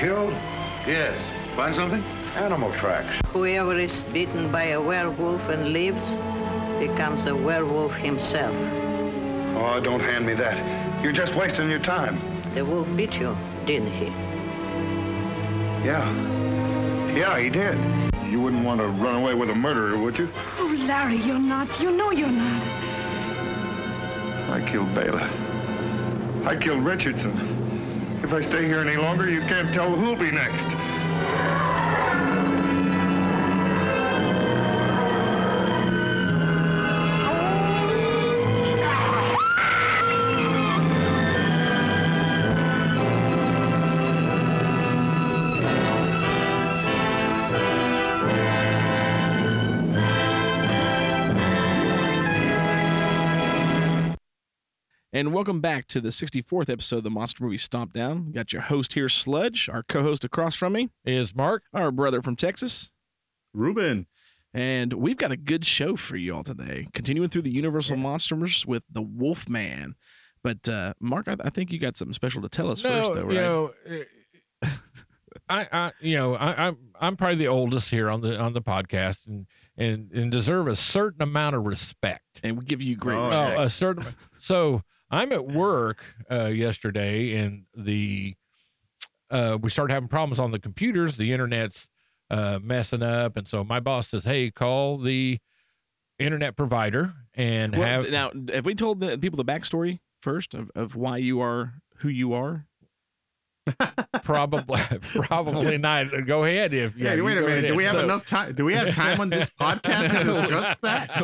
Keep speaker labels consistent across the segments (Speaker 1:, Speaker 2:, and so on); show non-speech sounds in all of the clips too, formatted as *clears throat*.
Speaker 1: Killed?
Speaker 2: Yes. Find something?
Speaker 1: Animal tracks.
Speaker 3: Whoever is bitten by a werewolf and lives becomes a werewolf himself.
Speaker 1: Oh, don't hand me that. You're just wasting your time.
Speaker 3: The wolf bit you, didn't he?
Speaker 1: Yeah. Yeah, he did. You wouldn't want to run away with a murderer, would you?
Speaker 4: Oh, Larry, you're not. You know you're not.
Speaker 1: I killed Bela. I killed Richardson. If I stay here any longer, you can't tell who'll be next.
Speaker 5: And welcome back to the 64th episode of the Monster Movie Stomp Down. We got your host here, Sludge. Our co host across from me
Speaker 6: is Mark,
Speaker 5: our brother from Texas.
Speaker 7: Ruben.
Speaker 5: And we've got a good show for you all today. Continuing through the Universal Monsters with the Wolf Man. But uh, Mark, I, I think you got something special to tell us first, though, right?
Speaker 6: You know, uh, I, I, you know, I, I'm, I'm probably the oldest here on the on the podcast, and and and deserve a certain amount of respect.
Speaker 5: And we give you great
Speaker 6: Oh,
Speaker 5: respect.
Speaker 6: a certain. so I'm at work uh, yesterday, and the uh, we started having problems on the computers. The internet's uh, messing up, and so my boss says, "Hey, call the internet provider and
Speaker 5: Well,
Speaker 6: have."
Speaker 5: now, have we told the people the backstory first of, of why you are who you are? *laughs*
Speaker 6: probably, probably not. Go ahead if
Speaker 7: Yeah,
Speaker 6: you
Speaker 7: wait a minute. Do we have
Speaker 6: So-
Speaker 7: enough time? Do we have time on this *laughs* podcast to discuss that? *laughs*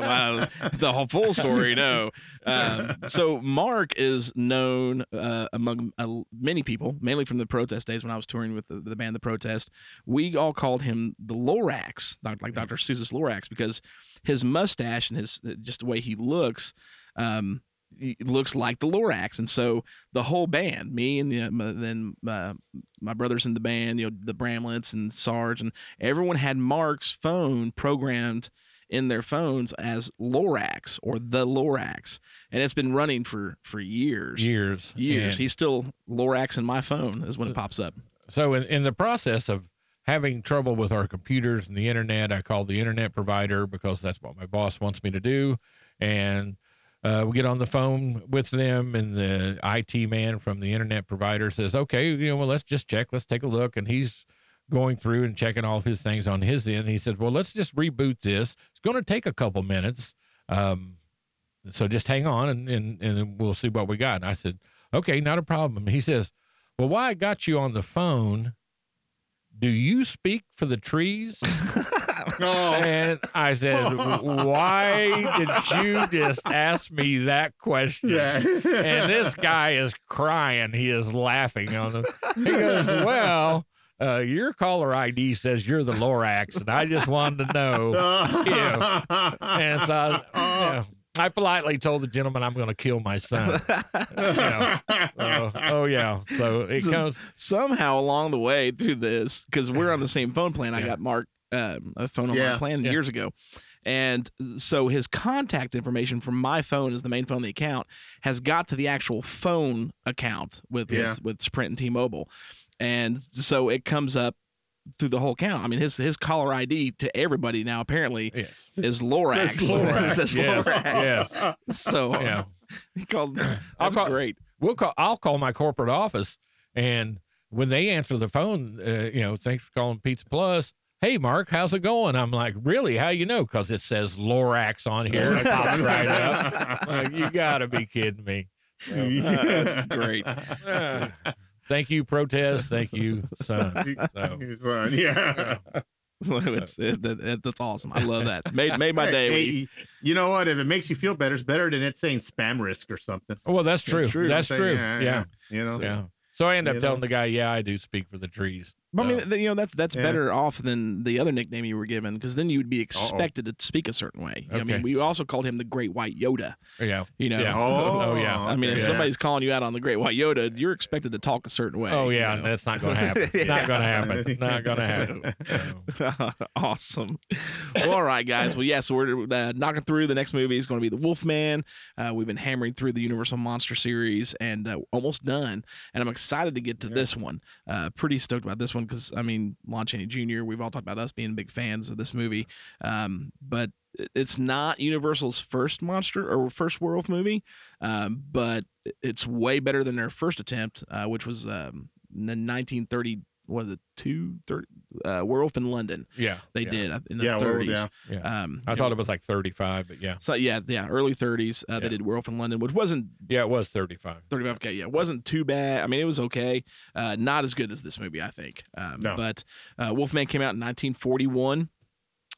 Speaker 5: wow, the whole full story, no. Um, so Mark is known uh, among uh, many people, mainly from the protest days when I was touring with the, the band The Protest. We all called him the Lorax, like Dr. Seuss's Lorax, because his mustache and his just the way he looks. Um, he looks like the Lorax, and so the whole band, me and the, my, then uh, my brothers in the band, you know, the Bramlets and Sarge, and everyone had Mark's phone programmed in their phones as Lorax or the Lorax, and it's been running for for years,
Speaker 6: years,
Speaker 5: years.
Speaker 6: And-
Speaker 5: He's still Lorax in my phone is when it pops up.
Speaker 6: So in, in the process of having trouble with our computers and the internet, I called the internet provider because that's what my boss wants me to do. And uh, we get on the phone with them, and the IT man from the internet provider says, "Okay, you know, well, let's just check. Let's take a look." And he's going through and checking all of his things on his end. He said, "Well, let's just reboot this. It's going to take a couple minutes." Um, so just hang on and, and, and we'll see what we got. And I said, okay, not a problem. He says, well, why I got you on the phone, do you speak for the trees? *laughs* And I said, why did you just ask me that question?
Speaker 7: Yeah.
Speaker 6: and this guy is crying. He is laughing on him. He goes, *laughs* well, uh, your caller ID says you're the Lorax, and I just wanted to know. *laughs* Know. And so I, know, I politely told the gentleman I'm going to kill my son. You know. So, oh yeah. So it
Speaker 5: So
Speaker 6: comes.
Speaker 5: somehow along the way through this because we're on the same phone plan. I got Mark um, a phone on
Speaker 7: Yeah,
Speaker 5: my plan
Speaker 6: yeah.
Speaker 5: years ago. And so his contact information from my phone as the main phone of the account has got to the actual phone account with
Speaker 7: Yeah.
Speaker 5: with, with Sprint and T-Mobile, and so it comes up through the whole account. I mean, his his caller ID to everybody now apparently
Speaker 6: Yes.
Speaker 5: is Lorax.
Speaker 7: Lorax. *laughs*
Speaker 5: It says
Speaker 6: Yes.
Speaker 5: Lorax.
Speaker 6: Yes.
Speaker 5: So
Speaker 6: Yeah. *laughs*
Speaker 5: he called.
Speaker 6: I'll
Speaker 5: That's
Speaker 6: call-
Speaker 5: great.
Speaker 6: We'll call. I'll call my corporate office, and when they answer the phone, uh, you know, thanks for calling Pizza Plus. Hey, Mark, how's it going? I'm like, really? How you know? Because it says Lorax on here. It pops right up. Like, you got to be kidding me. *laughs*
Speaker 5: That's great.
Speaker 6: Uh, *laughs* thank you, protest. Thank you, son. *laughs* So,
Speaker 7: Son, yeah.
Speaker 5: it's, it, that, that's awesome. I love that. Made made my day.
Speaker 7: Hey,
Speaker 5: you-
Speaker 7: you know what? If it makes you feel better, it's better than it saying spam risk or something.
Speaker 6: well, that's true.
Speaker 5: true.
Speaker 6: That's
Speaker 7: I'm
Speaker 6: true.
Speaker 7: saying,
Speaker 6: Yeah.
Speaker 7: You know.
Speaker 6: Yeah. So I end up
Speaker 7: You
Speaker 6: telling
Speaker 7: know?
Speaker 6: the guy, yeah, I do speak for the trees.
Speaker 5: But I mean, you know, that's that's
Speaker 7: Yeah.
Speaker 5: better off than the other nickname you were given because then you would be expected to speak a certain way. I mean, we also called him the Great White Yoda.
Speaker 6: yeah.
Speaker 5: You know,
Speaker 6: Yeah.
Speaker 5: so-
Speaker 6: Oh, yeah.
Speaker 5: I mean, if
Speaker 7: okay.
Speaker 5: somebody's calling you out on the Great White Yoda, you're expected to talk a certain way.
Speaker 6: Oh
Speaker 5: you
Speaker 6: yeah,
Speaker 5: know?
Speaker 6: that's not going to *laughs* happen. Not going to happen. Not going to happen. So, *laughs*
Speaker 5: awesome. Well, all right, guys. Well, yeah, so we're uh, knocking through. The next movie is going to be The Wolfman. Uh, we've been hammering through the Universal Monster series and uh, almost done. And I'm excited to get to this one. Uh, pretty stoked about this one because, I mean, Lon Chaney Jr., we've all talked about us being big fans of this movie. Um, but it's not Universal's first monster or first werewolf movie, um, but it's way better than their first attempt, uh, which was um, the 1930 what is it two thirty uh, werewolf in London.
Speaker 6: yeah,
Speaker 5: They
Speaker 6: yeah,
Speaker 5: did in the
Speaker 7: Yeah, well,
Speaker 5: 30s.
Speaker 7: yeah.
Speaker 6: Yeah.
Speaker 5: Um,
Speaker 6: I thought
Speaker 5: know,
Speaker 6: it was like 35, but yeah,
Speaker 5: so yeah, yeah, early 30s. Uh, They did Werewolf in London, which wasn't
Speaker 6: yeah, it was 35.
Speaker 5: 35k. Yeah, it wasn't too bad. I mean, it was okay. Uh, not as good as this movie, I think. Um,
Speaker 7: No.
Speaker 5: But uh, Wolfman came out in 1941.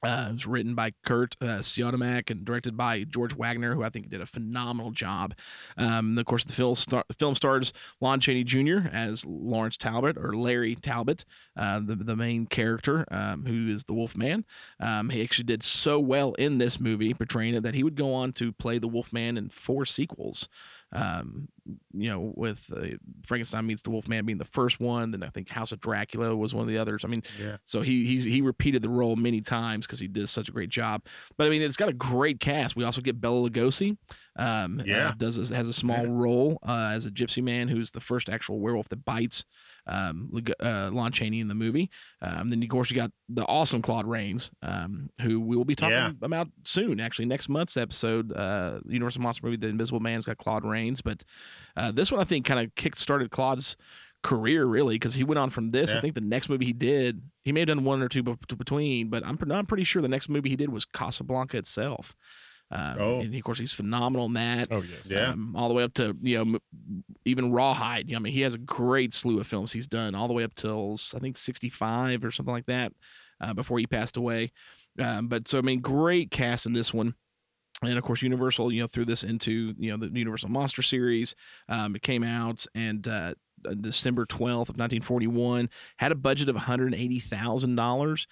Speaker 5: Uh, it was written by Curt uh, Siodmak and directed by George Waggner, who I think did a phenomenal job. Um, of course, the film, star- film stars Lon Chaney Jr. as Lawrence Talbot or Larry Talbot, uh, the the main character, um, who is the Wolfman. Um, he actually did so well in this movie, portraying it, that he would go on to play the Wolfman in four sequels. Um, you know, with uh, Frankenstein meets the Wolfman being the first one, then I think House of Dracula was one of the others. I mean,
Speaker 7: Yeah.
Speaker 5: so he he's, he repeated the role many times because he did such a great job. But I mean, it's got a great cast. We also get Bela Lugosi. Um, uh,
Speaker 7: Yeah.
Speaker 5: does a, has a small role uh, as a gypsy man who's the first actual werewolf that bites. Um, uh, Lon Chaney in the movie. Um, then of course you got the awesome Claude Rains, um, who we will be talking
Speaker 7: Yeah.
Speaker 5: about soon. Actually, next month's episode, uh, Universal Monster movie, The Invisible Man's got Claude Rains. But uh, this one I think kind of kick started Claude's career really because he went on from this. I think the next movie he did, he may have done one or two be- between, but I'm, I'm pretty sure the next movie he did was Casablanca itself. Um,
Speaker 7: Oh.
Speaker 5: and of course he's phenomenal in that.
Speaker 6: Oh yes.
Speaker 7: Yeah.
Speaker 5: Um, all the way up to you know even Rawhide. You know, I mean, he has a great slew of films he's done, all the way up till I think sixty five or something like that, uh, before he passed away. Um, but so I mean, great cast in this one. And of course, Universal, you know, threw this into you know the Universal Monster series. Um, it came out and uh, December twelfth of nineteen forty one had a budget of one hundred eighty thousand dollars.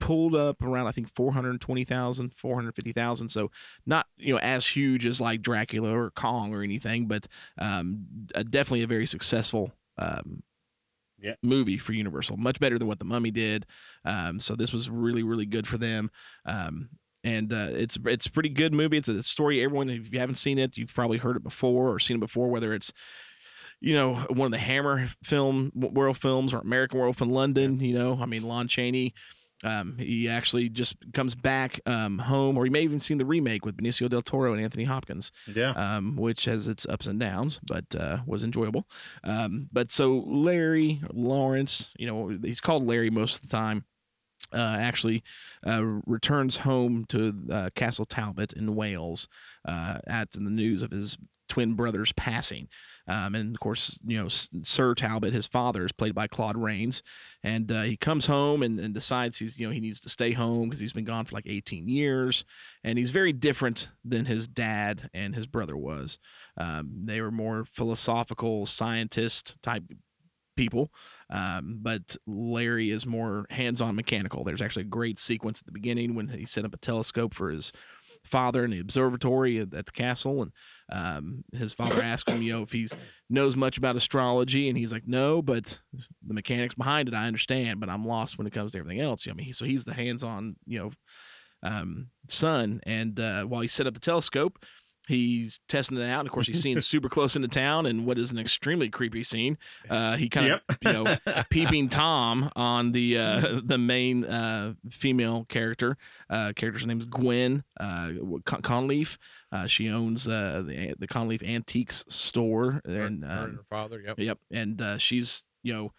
Speaker 5: Pulled up around I think 420,000, 450,000. So not, you know, as huge as like Dracula or Kong or anything, but um, definitely a very successful um,
Speaker 7: Yeah.
Speaker 5: movie for Universal. Much better than what The Mummy did. Um, so this was really, really good for them. Um, and uh, it's it's a pretty good movie. It's a story. Everyone, if you haven't seen it, you've probably heard it before or seen it before. Whether it's you know one of the Hammer film world films or American World in London. You know, I mean Lon Chaney. Um, he actually just comes back um, home, or you may have even seen the remake with Benicio del Toro and Anthony Hopkins
Speaker 7: Yeah.
Speaker 5: um, which has its ups and downs, but uh, was enjoyable. Um, but so Larry Lawrence, you know, he's called Larry most of the time. Uh, actually, uh, returns home to uh, Castle Talbot in Wales uh, at the news of his twin brother's passing. Um, and of course, you know, Sir Talbot, his father, is played by Claude Rains, and uh, he comes home and, and decides he's, you know, he needs to stay home because he's been gone for like 18 years, and he's very different than his dad and his brother was. Um, they were more philosophical, scientist type people, um, but Larry is more hands-on mechanical. There's actually a great sequence at the beginning when he set up a telescope for his father in the observatory at, at the castle and um, his father asked him you know if he's knows much about astrology and he's like no but the mechanics behind it i understand but i'm lost when it comes to everything else. I mean he, so he's the hands-on you know um, son and uh, while he set up the telescope he's testing it out and of course he's seeing *laughs* super close into town and what is an extremely creepy scene uh, he kind of you know *laughs* peeping tom on the uh, *laughs* the main uh, female character uh, character's name is gwen uh, Con- Conliffe uh, she owns uh, the, the Conliffe antiques store
Speaker 6: Her-
Speaker 5: and
Speaker 6: her
Speaker 5: uh,
Speaker 6: and her father. Yep.
Speaker 5: Yep, and uh, she's you know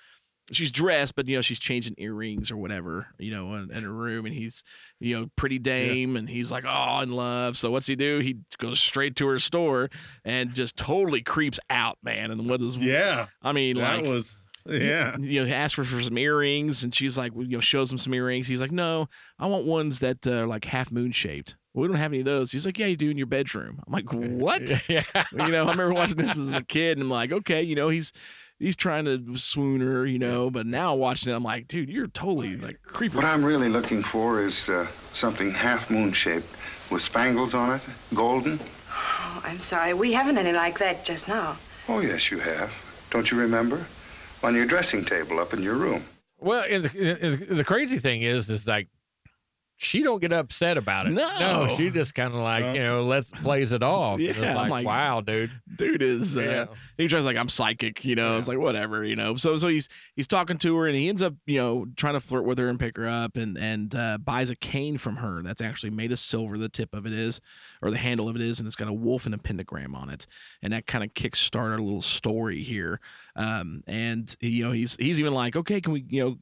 Speaker 5: she's dressed, but you know she's changing earrings or whatever, you know, in, in her room, and he's, you know, pretty dame, and he's like, oh, in love. So what's he do? He goes straight to her store and just totally creeps out, man. And what is?
Speaker 7: Yeah.
Speaker 5: I mean,
Speaker 7: That
Speaker 5: like,
Speaker 7: was yeah.
Speaker 5: you know, he asks her for some earrings, and she's like, you know, shows him some earrings. He's like, no, I want ones that uh, are like half moon shaped. We don't have any of those. He's like, yeah, you do in your bedroom. I'm like, what? *laughs*
Speaker 6: Yeah.
Speaker 5: you know, I remember watching this as a kid, and I'm like, okay, you know, he's he's trying to swoon her, you know, but now watching it, I'm like, dude, you're totally like creepy.
Speaker 8: What I'm really looking for is uh, something half moon shaped with spangles on it, golden.
Speaker 4: Oh, I'm sorry. We haven't any like that just now.
Speaker 8: Oh, yes, you have. Don't you remember? On your dressing table up in your room.
Speaker 6: Well, and the, and the crazy thing is, is like she don't get upset about it.
Speaker 5: No.
Speaker 6: no she just kind of like you know lets plays it off.
Speaker 5: Yeah,
Speaker 6: it's
Speaker 5: I'm
Speaker 6: like,
Speaker 5: like-
Speaker 6: wow, dude.
Speaker 5: dude is uh,
Speaker 6: Yeah.
Speaker 5: he tries like I'm psychic, you know. It's like whatever, you know. So so he's he's talking to her and he ends up, you know, trying to flirt with her and pick her up and and uh, buys a cane from her that's actually made of silver. The tip of it is, or the handle of it is, and it's got a wolf and a pentagram on it, and that kind of kicks start our little story here. Um, and you know he's he's even like, okay, can we, you know.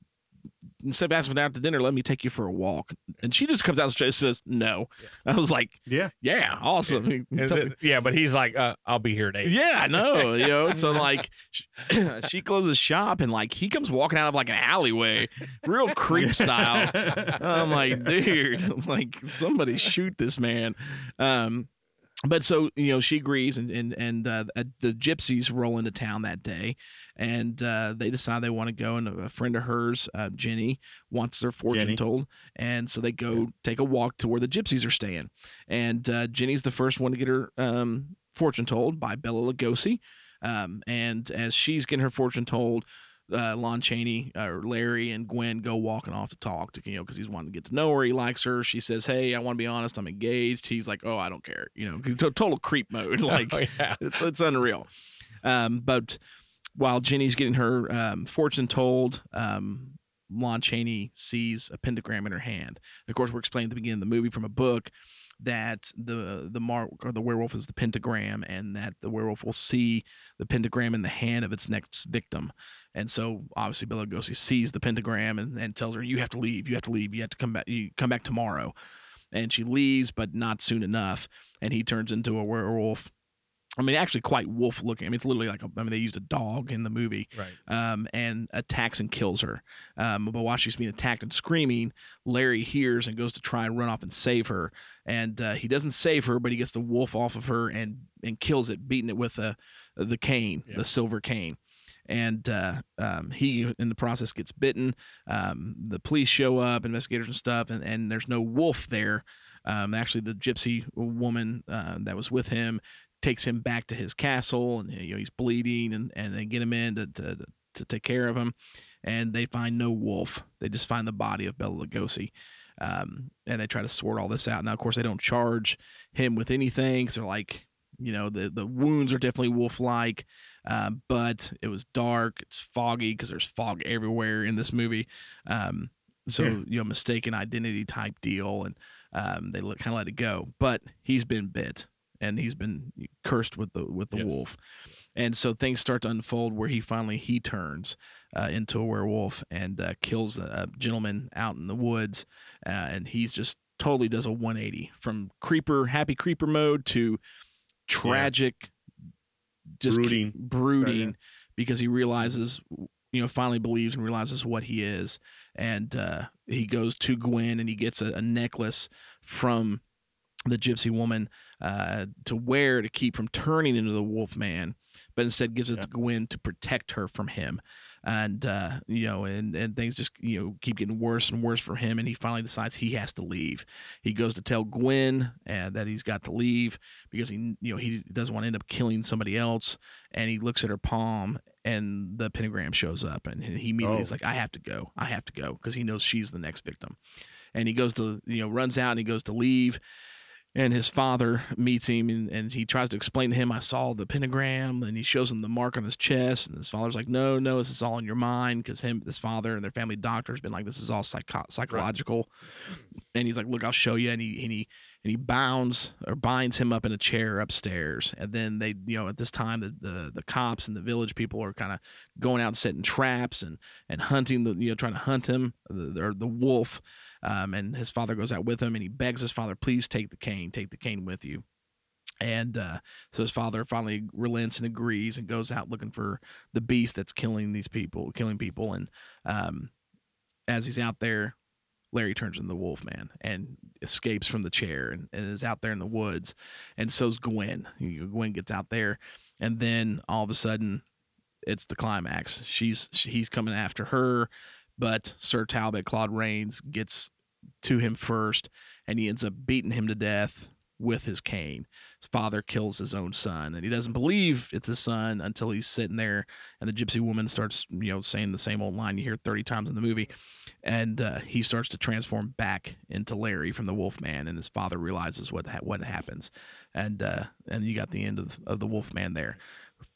Speaker 5: Instead of asking out to dinner, let me take you for a walk. And she just comes out straight and says, No. I was like,
Speaker 7: Yeah.
Speaker 5: Yeah, awesome.
Speaker 6: And *laughs* then- yeah, but he's like, uh, I'll be here at eight.
Speaker 5: yeah, I know. *laughs* You know, so like sh- *clears throat* she closes shop and like he comes walking out of like an alleyway, real creep style. *laughs* I'm like, dude, like somebody shoot this man. Um, but so you know, she agrees, and and and uh, the gypsies roll into town that day, and uh, they decide they want to go. And a friend of hers, uh, Jenny, wants their fortune
Speaker 7: Jenny.
Speaker 5: told, and so they go take a walk to where the gypsies are staying. And uh, Jenny's the first one to get her um, fortune told by Bela Lugosi. Um, and as she's getting her fortune told, uh, Lon Chaney or Larry and Gwen go walking off to talk to you know because he's wanting to get to know her. He likes her. She says, "Hey, I want to be honest. I'm engaged." He's like, "Oh, I don't care." You know, total creep mode. *laughs* Like
Speaker 6: Oh, yeah.
Speaker 5: it's it's unreal. Um, but while Jenny's getting her um, fortune told, um, Lon Chaney sees a pentagram in her hand. Of course, we're explaining at the beginning of the movie from a book that the the mark or the werewolf is the pentagram, and that the werewolf will see the pentagram in the hand of its next victim. And so, obviously, Bela Lugosi sees the pentagram and, and tells her, "You have to leave. You have to leave. You have to come back. You come back tomorrow." And she leaves, but not soon enough. And he turns into a werewolf. I mean, actually, quite wolf looking. I mean, it's literally like a, I mean, they used a dog in the movie
Speaker 6: Right.
Speaker 5: um, and attacks and kills her. Um, but while she's being attacked and screaming, Larry hears and goes to try and run off and save her. And uh, he doesn't save her, but he gets the wolf off of her and and kills it, beating it with a, the cane,
Speaker 6: Yeah.
Speaker 5: the silver cane. And uh, um, he, in the process, gets bitten. Um, the police show up, investigators and stuff, and, and there's no wolf there. Um, actually, the gypsy woman uh, that was with him takes him back to his castle, and you know he's bleeding, and, and they get him in to, to to take care of him, and they find no wolf. They just find the body of Bela Lugosi, um, and they try to sort all this out. Now, of course, they don't charge him with anything because they're like, you know, the the wounds are definitely wolf-like, um, but it was dark, it's foggy because there's fog everywhere in this movie. Um, so
Speaker 7: Yeah.
Speaker 5: you know, mistaken identity type deal, and um, they kind of let it go. But he's been bit, and he's been cursed with the with the
Speaker 6: Yes.
Speaker 5: wolf, and so things start to unfold where he finally he turns uh, into a werewolf and uh, kills a, a gentleman out in the woods, uh, and he's just totally does a 180 from creeper happy creeper mode to tragic, just
Speaker 7: Brooding.
Speaker 5: brooding because he realizes you know finally believes and realizes what he is and uh, he goes to gwen and he gets a, a necklace from the gypsy woman uh, to wear to keep from turning into the wolf man but instead gives it to gwen to protect her from him. And uh, you know and, and things just you know keep getting worse and worse for him and he finally decides he has to leave. He goes to tell gwen uh, that he's got to leave because he you know he doesn't want to end up killing somebody else and he looks at her palm and the pentagram shows up and he immediately
Speaker 7: Oh.
Speaker 5: is like i have to go. I have to go because he knows she's the next victim. And he goes to you know runs out and he goes to leave and his father meets him and, and he tries to explain to him i saw the pentagram and he shows him the mark on his chest and his father's like no no this is all in your mind because him his father and their family doctor has been like this is all psycho- psychological and he's like look i'll show you and he and he and he bounds or binds him up in a chair upstairs. And then they, you know, at this time, the the, the cops and the village people are kind of going out and setting traps and and hunting the, you know, trying to hunt him the, or the wolf. Um, and his father goes out with him, and he begs his father, "Please take the cane, take the cane with you." And uh, so his father finally relents and agrees and goes out looking for the beast that's killing these people, killing people. And um, as he's out there, Larry turns into the wolf man and escapes from the chair and, and is out there in the woods. And so's Gwen. Gwen gets out there, and then all of a sudden, it's the climax. She's he's coming after her, but Sir Talbot Claude Rains gets to him first, and he ends up beating him to death with his cane. His father kills his own son, and he doesn't believe it's his son until he's sitting there, and the gypsy woman starts, you know, saying the same old line you hear thirty times in the movie, and uh, he starts to transform back into Larry from the Wolf Man, and his father realizes what ha- what happens, and uh, and you got the end of of the Wolf Man there.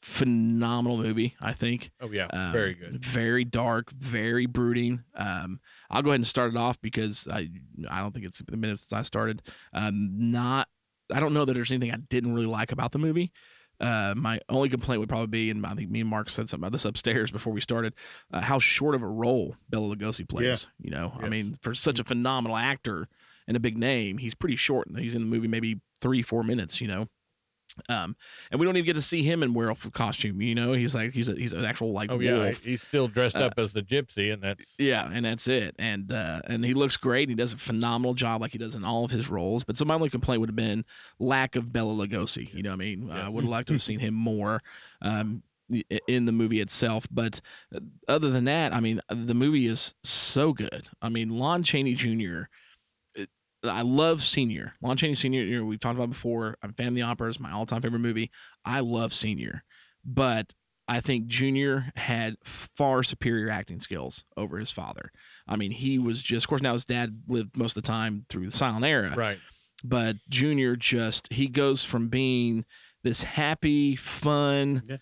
Speaker 5: Phenomenal movie, I think.
Speaker 6: Oh yeah,
Speaker 5: Um,
Speaker 6: very good.
Speaker 5: Very dark, very brooding. Um, I'll go ahead and start it off because I I don't think it's been a minute since I started. Um, not I don't know that there's anything I didn't really like about the movie. Uh, my only complaint would probably be, and I think me and Mark said something about this *laughs* upstairs before we started, uh, how short of a role Bela Lugosi plays. You know, I mean, for such a phenomenal actor and a big name, he's pretty short. He's in the movie maybe three, four minutes. You know, um, and we don't even get to see him in werewolf costume. You know, he's like he's a, he's an actual like
Speaker 6: Oh yeah,
Speaker 5: wolf.
Speaker 6: he's still dressed
Speaker 5: Uh,
Speaker 6: up as the gypsy, and that's
Speaker 5: Yeah, and that's it. And uh, and he looks great. He does a phenomenal job, like he does in all of his roles. But so my only complaint would have been lack of Bela Lugosi. You know, what I mean, I would have liked to have seen him more um, in the movie itself. But uh, other than that, I mean, the movie is so good. I mean, Lon Chaney Jr. I love Senior. Lon Chaney Senior. You know, we've talked about before. I'm a fan of the opera. It's my all-time favorite movie. I love Senior, but I think Junior had far superior acting skills over his father. I mean, he was just, of course, now his dad lived most of the time through the silent era,
Speaker 6: right.
Speaker 5: but Junior just, he goes from being this happy, fun,
Speaker 7: Yeah.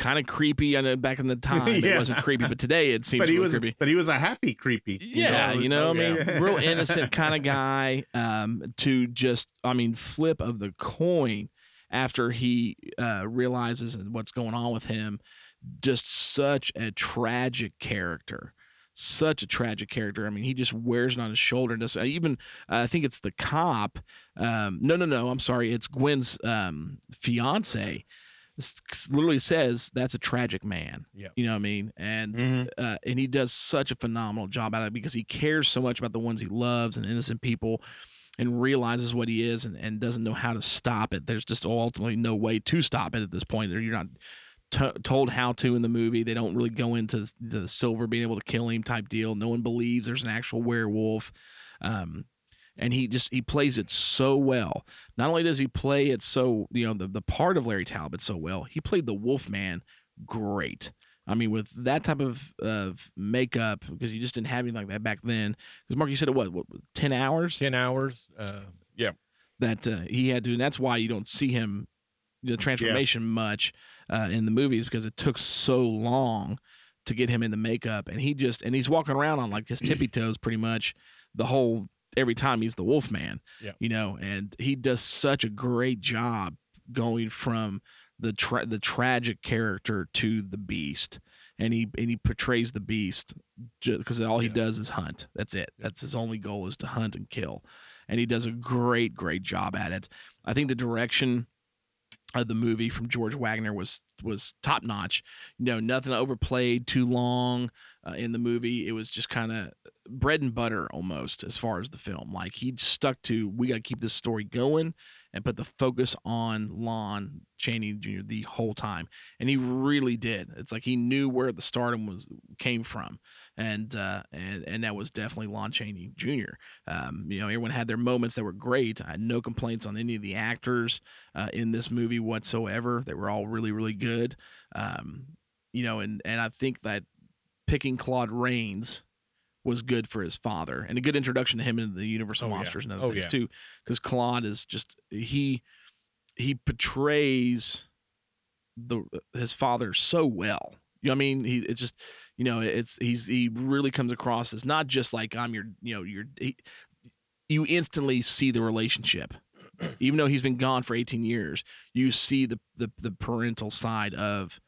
Speaker 5: Kind of creepy. I know back in the time it wasn't creepy, but today it seems
Speaker 7: But he
Speaker 5: really
Speaker 7: was,
Speaker 5: creepy.
Speaker 7: but he was a happy creepy.
Speaker 5: Yeah, you know, I mean,
Speaker 7: yeah.
Speaker 5: real *laughs* innocent kind of guy. Um, to just, I mean, flip of the coin after he uh, realizes what's going on with him. Just such a tragic character. Such a tragic character. I mean, he just wears it on his shoulder. And does uh, even I think it's the cop. Um, no, no, no. I'm sorry. It's Gwen's um, fiance. Literally says that's a tragic man.
Speaker 6: Yeah.
Speaker 5: You know what I mean? And
Speaker 7: Mhm.
Speaker 5: uh, and he does such a phenomenal job at it because he cares so much about the ones he loves and innocent people and realizes what he is and, and doesn't know how to stop it. There's just ultimately no way to stop it at this point. You're not to told how to in the movie. They don't really go into the silver being able to kill him type deal. No one believes there's an actual werewolf. Um, and he just he plays it so well. Not only does he play it so you know the the part of Larry Talbot so well, he played the Wolfman great. I mean, with that type of of makeup, because you just didn't have anything like that back then. Because Mark, you said it what, what ten hours
Speaker 6: Ten hours. Uh, yeah.
Speaker 5: that uh, he had to, and that's why you don't see him the transformation much uh, in the movies because it took so long to get him into makeup, and he just and he's walking around on like his tippy toes pretty much the whole every time he's the Wolf Man,
Speaker 6: Yeah.
Speaker 5: you know, and he does such a great job going from the tra- the tragic character to the beast, and he and he portrays the beast because all he
Speaker 6: Yeah.
Speaker 5: does is hunt. That's it. That's his only goal is to hunt and kill, and he does a great great job at it. I think the direction of the movie from George Waggner was was top notch. You know, nothing overplayed too long uh, in the movie. It was just kind of bread and butter almost as far as the film. Like he stuck to we got to keep this story going and put the focus on Lon Chaney Jr. the whole time, and he really did. It's like he knew where the stardom was came from, and uh, and and that was definitely Lon Chaney Jr. Um, you know, everyone had their moments that were great. I had no complaints on any of the actors uh, in this movie whatsoever. They were all really really good. Um, you know, and and I think that picking Claude Rains was good for his father and a good introduction to him into the Universal
Speaker 6: Oh, yeah.
Speaker 5: monsters and other
Speaker 6: Oh,
Speaker 5: things
Speaker 6: yeah.
Speaker 5: too. Because Claude is just he he portrays the his father so well. You know I mean? He it's just you know it's he's he really comes across as not just like I'm your you know your he, you instantly see the relationship. Even though he's been gone for 18 years, you see the the, the parental side of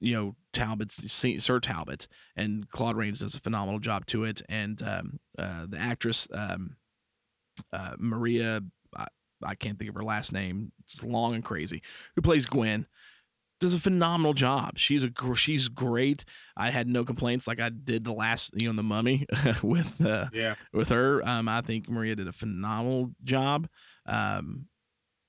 Speaker 5: you know Talbot's Sir Talbot and Claude Rains does a phenomenal job to it, and um, uh, the actress um, uh, Maria, I, I can't think of her last name. It's long and crazy. Who plays Gwen? Does a phenomenal job. She's a she's great. I had no complaints like I did the last you know the Mummy *laughs* with uh,
Speaker 7: Yeah.
Speaker 5: with her. Um, I think Maria did a phenomenal job. Um,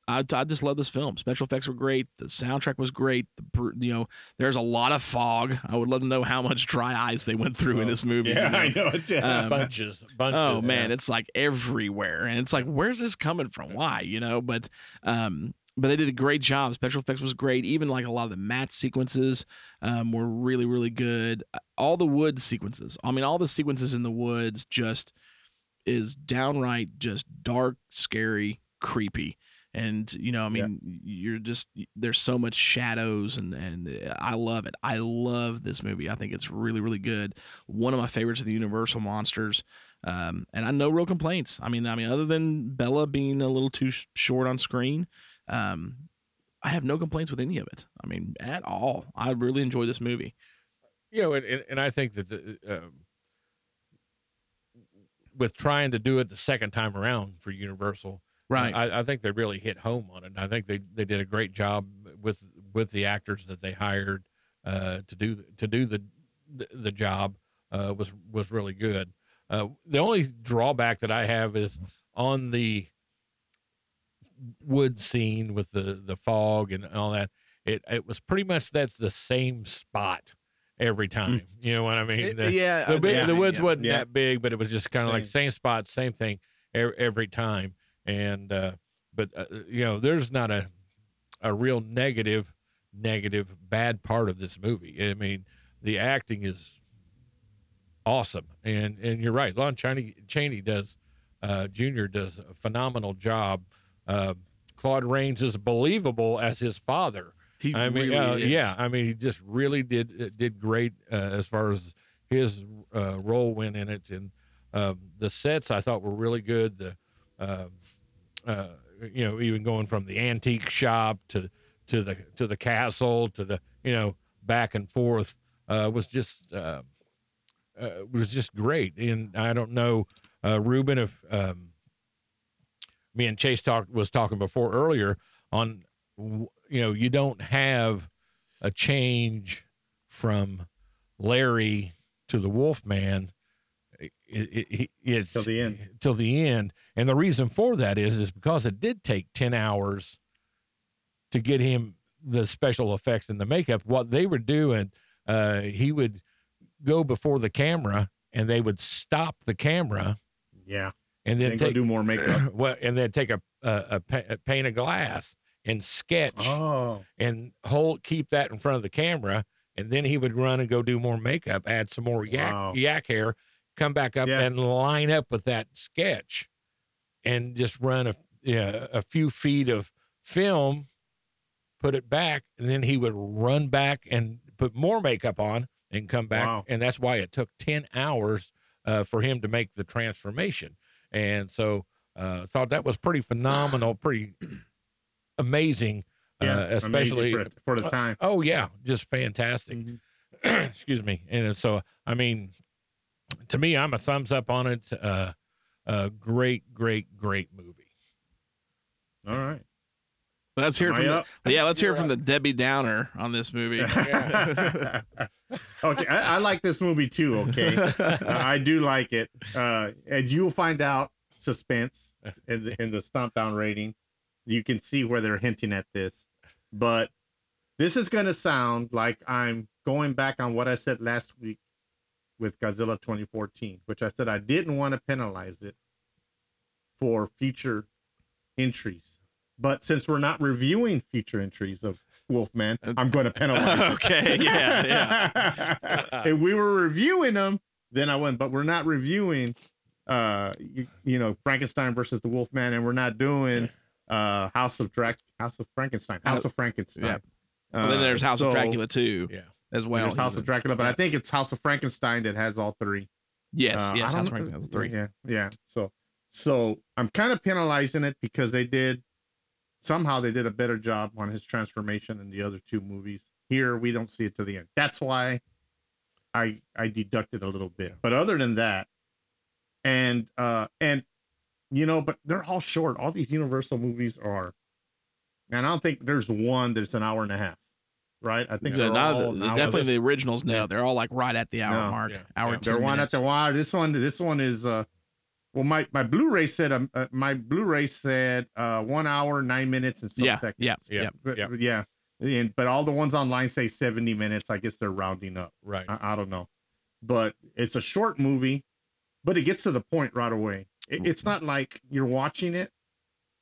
Speaker 5: I, I just love this film. Special effects were great. The soundtrack was great. The you know, there's a lot of fog. I would love to know how much dry ice they went through in this movie.
Speaker 7: Yeah,
Speaker 5: you know?
Speaker 7: I know. It's, yeah.
Speaker 5: Um,
Speaker 6: bunches, bunches.
Speaker 5: Oh man, it's like everywhere, and it's like, where's this coming from? Why, you know? But, um, but they did a great job. Special effects was great. Even like a lot of the matte sequences, um, were really, really good. All the wood sequences. I mean, all the sequences in the woods just is downright just dark, scary, creepy. And you know, I mean, you're just there's so much shadows, and and I love it. I love this movie. I think it's really, really good. One of my favorites of the Universal monsters. Um, and I no real complaints. I mean, I mean, other than Bela being a little too sh- short on screen, um, I have no complaints with any of it. I mean, at all. I really enjoy this movie.
Speaker 6: you know, and, and, I think that the, um, with trying to do it the second time around for Universal,
Speaker 5: Right.
Speaker 6: I, I think they really hit home on it. I think they, they did a great job with with the actors that they hired uh, to do to do the the, the job uh, was was really good. Uh, the only drawback that I have is on the wood scene with the the fog and all that. It it was pretty much that's the same spot every time. You know what I mean?
Speaker 5: It-
Speaker 6: The-
Speaker 5: yeah,
Speaker 6: the,
Speaker 5: I-
Speaker 6: big,
Speaker 5: yeah,
Speaker 6: the woods
Speaker 5: yeah.
Speaker 6: wasn't
Speaker 7: Yeah.
Speaker 6: that big, but it was just kind of like
Speaker 7: Same.
Speaker 6: same spot, same thing every, every time. And uh, but uh, you know, there's not a a real negative, negative, bad part of this movie. I mean, the acting is awesome, and and you're right. Lon Chaney Chaney does, uh, Junior does a phenomenal job. Uh, Claude Rains is believable as his father.
Speaker 5: He
Speaker 6: I mean,
Speaker 5: really
Speaker 6: uh,
Speaker 5: is.
Speaker 6: yeah, I mean, he just really did uh, did great uh, as far as his uh, role went in it, and um, the sets I thought were really good. The um uh, you know, even going from the antique shop to to the to the castle to the you know back and forth uh, was just uh, uh, was just great. And I don't know, uh, Ruben, if um, me and Chase talked was talking before earlier on, you know, you don't have a change from Larry to the Wolfman. It, it, it, it's
Speaker 7: Till the end.
Speaker 6: Till the end, and the reason for that is is because it did take ten hours to get him the special effects and the makeup. What they were doing, uh, he would go before the camera, and they would stop the camera,
Speaker 7: Yeah.
Speaker 6: and then
Speaker 7: Then go
Speaker 6: take
Speaker 7: do more makeup. *clears throat*
Speaker 6: well, and then take a a, a, a pane of glass and sketch
Speaker 7: Oh.
Speaker 6: and hold keep that in front of the camera, and then he would run and go do more makeup, add some more yak
Speaker 7: Wow.
Speaker 6: yak hair, come back up
Speaker 7: Yeah.
Speaker 6: and line up with that sketch, and just run a yeah, a few feet of film, put it back, and then he would run back and put more makeup on and come back,
Speaker 7: Wow.
Speaker 6: and that's why it took ten hours uh, for him to make the transformation, and so uh, thought that was pretty phenomenal, pretty *clears throat* amazing.
Speaker 7: Yeah.
Speaker 6: uh,
Speaker 7: amazing
Speaker 6: especially
Speaker 7: for, for the time.
Speaker 6: Oh yeah, just fantastic.
Speaker 7: Mhm. *clears throat*
Speaker 6: Excuse me. And so I mean, to me, I'm a thumbs up on it. Uh, uh, great, great, great movie.
Speaker 7: All right.
Speaker 5: Let's hear
Speaker 7: Am
Speaker 5: from
Speaker 7: I
Speaker 5: the,
Speaker 7: up?
Speaker 5: yeah. Let's hear from the Debbie Downer on this movie. *laughs*
Speaker 7: okay, I, I like this movie too. Okay, Uh, I do like it. Uh, as you will find out, suspense in the, in the stomp down rating, you can see where they're hinting at this. But this is going to sound like I'm going back on what I said last week with Godzilla 2014, which I said I didn't want to penalize it for future entries. But since we're not reviewing future entries of Wolfman, I'm going to penalize. *laughs*
Speaker 5: Okay, yeah,
Speaker 7: yeah. *laughs* if we were reviewing them, then I wouldn't. But we're not reviewing, uh, you, you know, Frankenstein versus the Wolfman, and we're not doing uh House of Drac, House of Frankenstein, House of Frankenstein.
Speaker 5: Yeah. Well, then
Speaker 7: Uh,
Speaker 5: there's House
Speaker 7: so-
Speaker 5: of Dracula too,
Speaker 6: Yeah.
Speaker 5: As well.
Speaker 7: There's House of Dracula, but I think it's House of Frankenstein that has all three.
Speaker 5: Yes,
Speaker 7: Uh,
Speaker 5: yes, House of Frankenstein has three.
Speaker 7: Yeah, yeah. So, So I'm kind of penalizing it because they did somehow they did a better job on his transformation in the other two movies. Here we don't see it to the end. That's why I I deducted a little bit. But other than that, and uh and you know, but they're all short. All these Universal movies are, and I don't think there's one that's an hour and a half, right? I think
Speaker 5: Yeah,
Speaker 7: they're
Speaker 5: not
Speaker 7: all
Speaker 5: the-
Speaker 7: an
Speaker 5: definitely the originals. No, they're all like right at the hour
Speaker 7: No.
Speaker 5: mark.
Speaker 6: Yeah.
Speaker 5: Hour
Speaker 6: Yeah.
Speaker 5: and
Speaker 7: They're one
Speaker 5: minutes.
Speaker 7: at the wire. This one, this one is uh, well, my my Blu-ray said um, uh, my Blu-ray said uh one hour nine minutes and some
Speaker 5: yeah,
Speaker 7: seconds.
Speaker 5: yeah,
Speaker 6: Yeah.
Speaker 5: yeah.
Speaker 7: But-
Speaker 6: Yeah.
Speaker 7: yeah. And, but all the ones online say 70 minutes. I guess they're rounding up.
Speaker 6: Right.
Speaker 7: I, I don't know, but it's a short movie, but it gets to the point right away. It, it's not like you're watching it.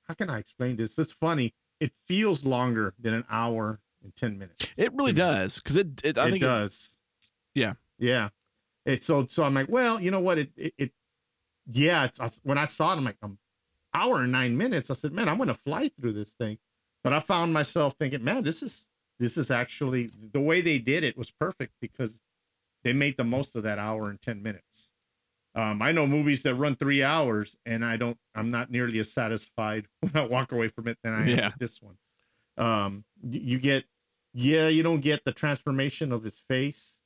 Speaker 7: How can I explain this? It's funny. It feels longer than an hour and 10 minutes.
Speaker 5: It really does because it, it. I
Speaker 7: it
Speaker 5: think it-
Speaker 7: does.
Speaker 5: Yeah.
Speaker 7: Yeah. It's so so I'm like, well, you know what? It it, it yeah, it's I, when I saw it, I'm like, um hour and nine minutes. I said, man, I'm gonna fly through this thing. But I found myself thinking, man, this is this is actually the way they did it was perfect because they made the most of that hour and 10 minutes. Um, I know movies that run three hours and I don't I'm not nearly as satisfied *laughs* when I walk away from it than I am
Speaker 5: Yeah.
Speaker 7: with this one. Um you get yeah, you don't get the transformation of his face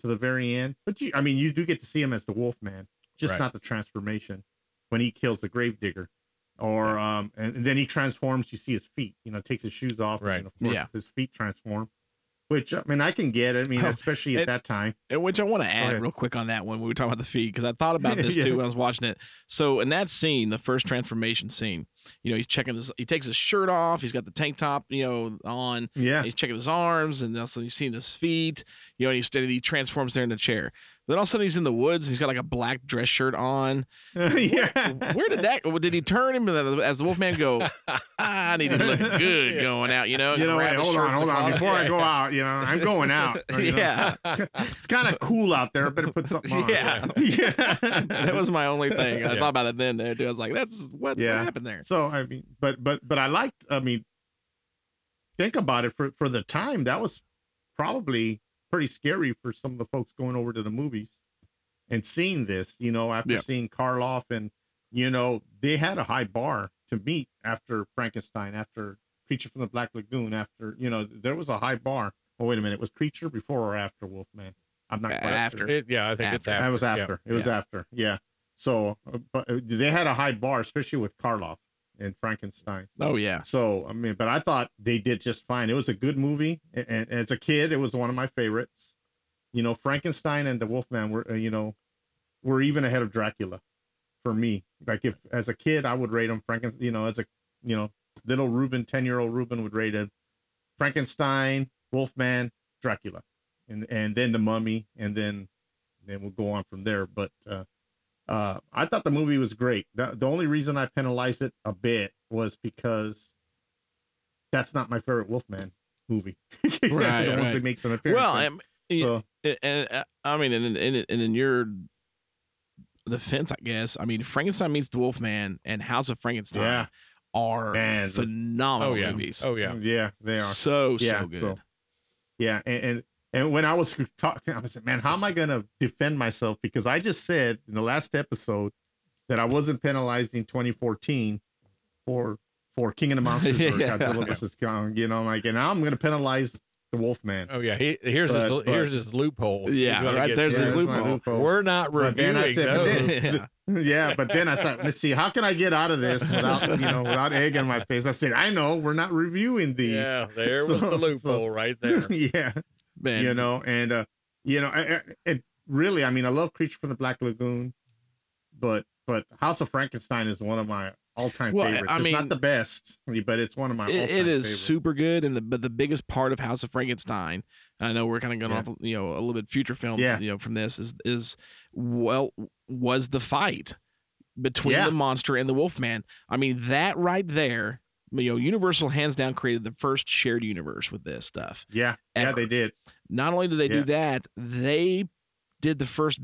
Speaker 7: to the very end. But you I mean you do get to see him as the wolf man, just
Speaker 6: Right.
Speaker 7: not the transformation when he kills the gravedigger. Or um and, and then he transforms, you see his feet, you know, takes his shoes off,
Speaker 6: Right.
Speaker 7: and of course
Speaker 5: Yeah.
Speaker 7: his feet transform. Which I mean I can get. I mean,
Speaker 5: Oh, *laughs*
Speaker 7: especially at
Speaker 5: it-
Speaker 7: that time.
Speaker 5: And which I want to add real quick on that one when we were talking about the feed because I thought about this *laughs*
Speaker 7: Yeah.
Speaker 5: too when I was watching it. So in that scene, the first transformation scene, you know, he's checking his, he takes his shirt off, he's got the tank top, you know, on,
Speaker 7: Yeah.
Speaker 5: he's checking his arms, and also he's seeing his feet, you know, and he's steady, he transforms there in the chair. Then all of a sudden he's in the woods, he's got like a black dress shirt on. *laughs*
Speaker 7: yeah.
Speaker 5: Where did that? Did he turn him as the Wolfman go? *laughs* Ah, I need to look good going out, you know.
Speaker 7: You know, wait, hold on, hold on. Before I go out, you know, I'm going out. *laughs* know.
Speaker 5: Yeah.
Speaker 7: it's kind of cool out there. I better put something on.
Speaker 5: Yeah.
Speaker 7: yeah.
Speaker 5: that was my only thing. I
Speaker 6: Yeah.
Speaker 5: thought about it then. There, too. I was like, "That's what,
Speaker 7: Yeah.
Speaker 5: what happened there."
Speaker 7: So I mean, but but but I liked. I mean, think about it for for the time. That was probably pretty scary for some of the folks going over to the movies and seeing this. You know, after
Speaker 5: Yeah.
Speaker 7: seeing Karloff and you know they had a high bar to meet after Frankenstein, after Creature from the Black Lagoon, after you know there was a high bar. Oh wait a minute, was Creature before or after Wolfman? I'm not quite
Speaker 5: After.
Speaker 7: sure.
Speaker 6: It- yeah, I think it's
Speaker 5: After.
Speaker 6: after.
Speaker 7: That was
Speaker 6: Yeah.
Speaker 7: after. It was
Speaker 5: Yeah.
Speaker 7: after. Yeah. So, uh, but uh, they had a high bar, especially with Karloff and Frankenstein.
Speaker 5: Oh yeah,
Speaker 7: So, I mean, but I thought they did just fine. It was a good movie, and, and as a kid, it was one of my favorites. You know, Frankenstein and the Wolfman were, uh, you know, were even ahead of Dracula for me. Like if as a kid, I would rate them Frankenstein. You know, as a you know little Ruben, ten year old Ruben would rate it Frankenstein, Wolfman, Dracula, and and then the Mummy, and then then we'll go on from there. But uh, uh, I thought the movie was great. The, the only reason I penalized it a bit was because that's not my favorite Wolfman movie. *laughs*
Speaker 5: Right,
Speaker 7: the ones
Speaker 5: right.
Speaker 7: that makes an appearance.
Speaker 5: well,
Speaker 7: in.
Speaker 5: um,
Speaker 7: so
Speaker 5: and, and uh, I mean, and, and, and in your defense, I guess, I mean, Frankenstein meets the Wolfman and House of Frankenstein
Speaker 7: Yeah.
Speaker 5: are
Speaker 7: Man,
Speaker 5: phenomenal
Speaker 6: Oh yeah.
Speaker 5: movies.
Speaker 6: Oh yeah.
Speaker 7: yeah, they are.
Speaker 5: so
Speaker 7: yeah,
Speaker 5: so good.
Speaker 7: so- yeah, and, and and when I was *laughs* talking, I said, man, how am I gonna defend myself? Because I just said in the last episode that I wasn't penalizing 2014 for for King of the *laughs* Monsters or
Speaker 5: Yeah.
Speaker 7: Godzilla versus Kong. You know, like, and now I'm gonna penalize the Wolfman.
Speaker 6: Oh yeah. He, here's his
Speaker 7: But-
Speaker 6: here's his loophole.
Speaker 5: Yeah, right
Speaker 6: get-
Speaker 5: there's
Speaker 7: Yeah,
Speaker 5: his loophole.
Speaker 7: loophole.
Speaker 6: We're not
Speaker 7: But then
Speaker 6: reviewing
Speaker 7: I said, but
Speaker 6: those.
Speaker 7: then- *laughs* yeah, but then I said, let's see, how can I get out of this without, you know, without egg in my face? I said, I know we're not reviewing these.
Speaker 6: Yeah, there was the loophole right there.
Speaker 7: yeah,
Speaker 5: Man,
Speaker 7: you know, and uh, you know, and really, I mean, I love Creature from the Black Lagoon, but but House of Frankenstein is one of my all-time
Speaker 5: Well,
Speaker 7: favorites.
Speaker 5: I
Speaker 7: it's
Speaker 5: mean-
Speaker 7: not the best, but it's one of my.
Speaker 5: it, it is
Speaker 7: favorites.
Speaker 5: super good and the but the biggest part of house of frankenstein i know we're kind of going
Speaker 7: Yeah.
Speaker 5: off you know a little bit future films
Speaker 7: Yeah.
Speaker 5: you know from this is is well was the fight between
Speaker 7: Yeah.
Speaker 5: the monster and the wolfman i mean that right there you know universal hands down created the first shared universe with this stuff
Speaker 7: Yeah, yeah, they did.
Speaker 5: not only did they
Speaker 7: Yeah.
Speaker 5: do that they did the first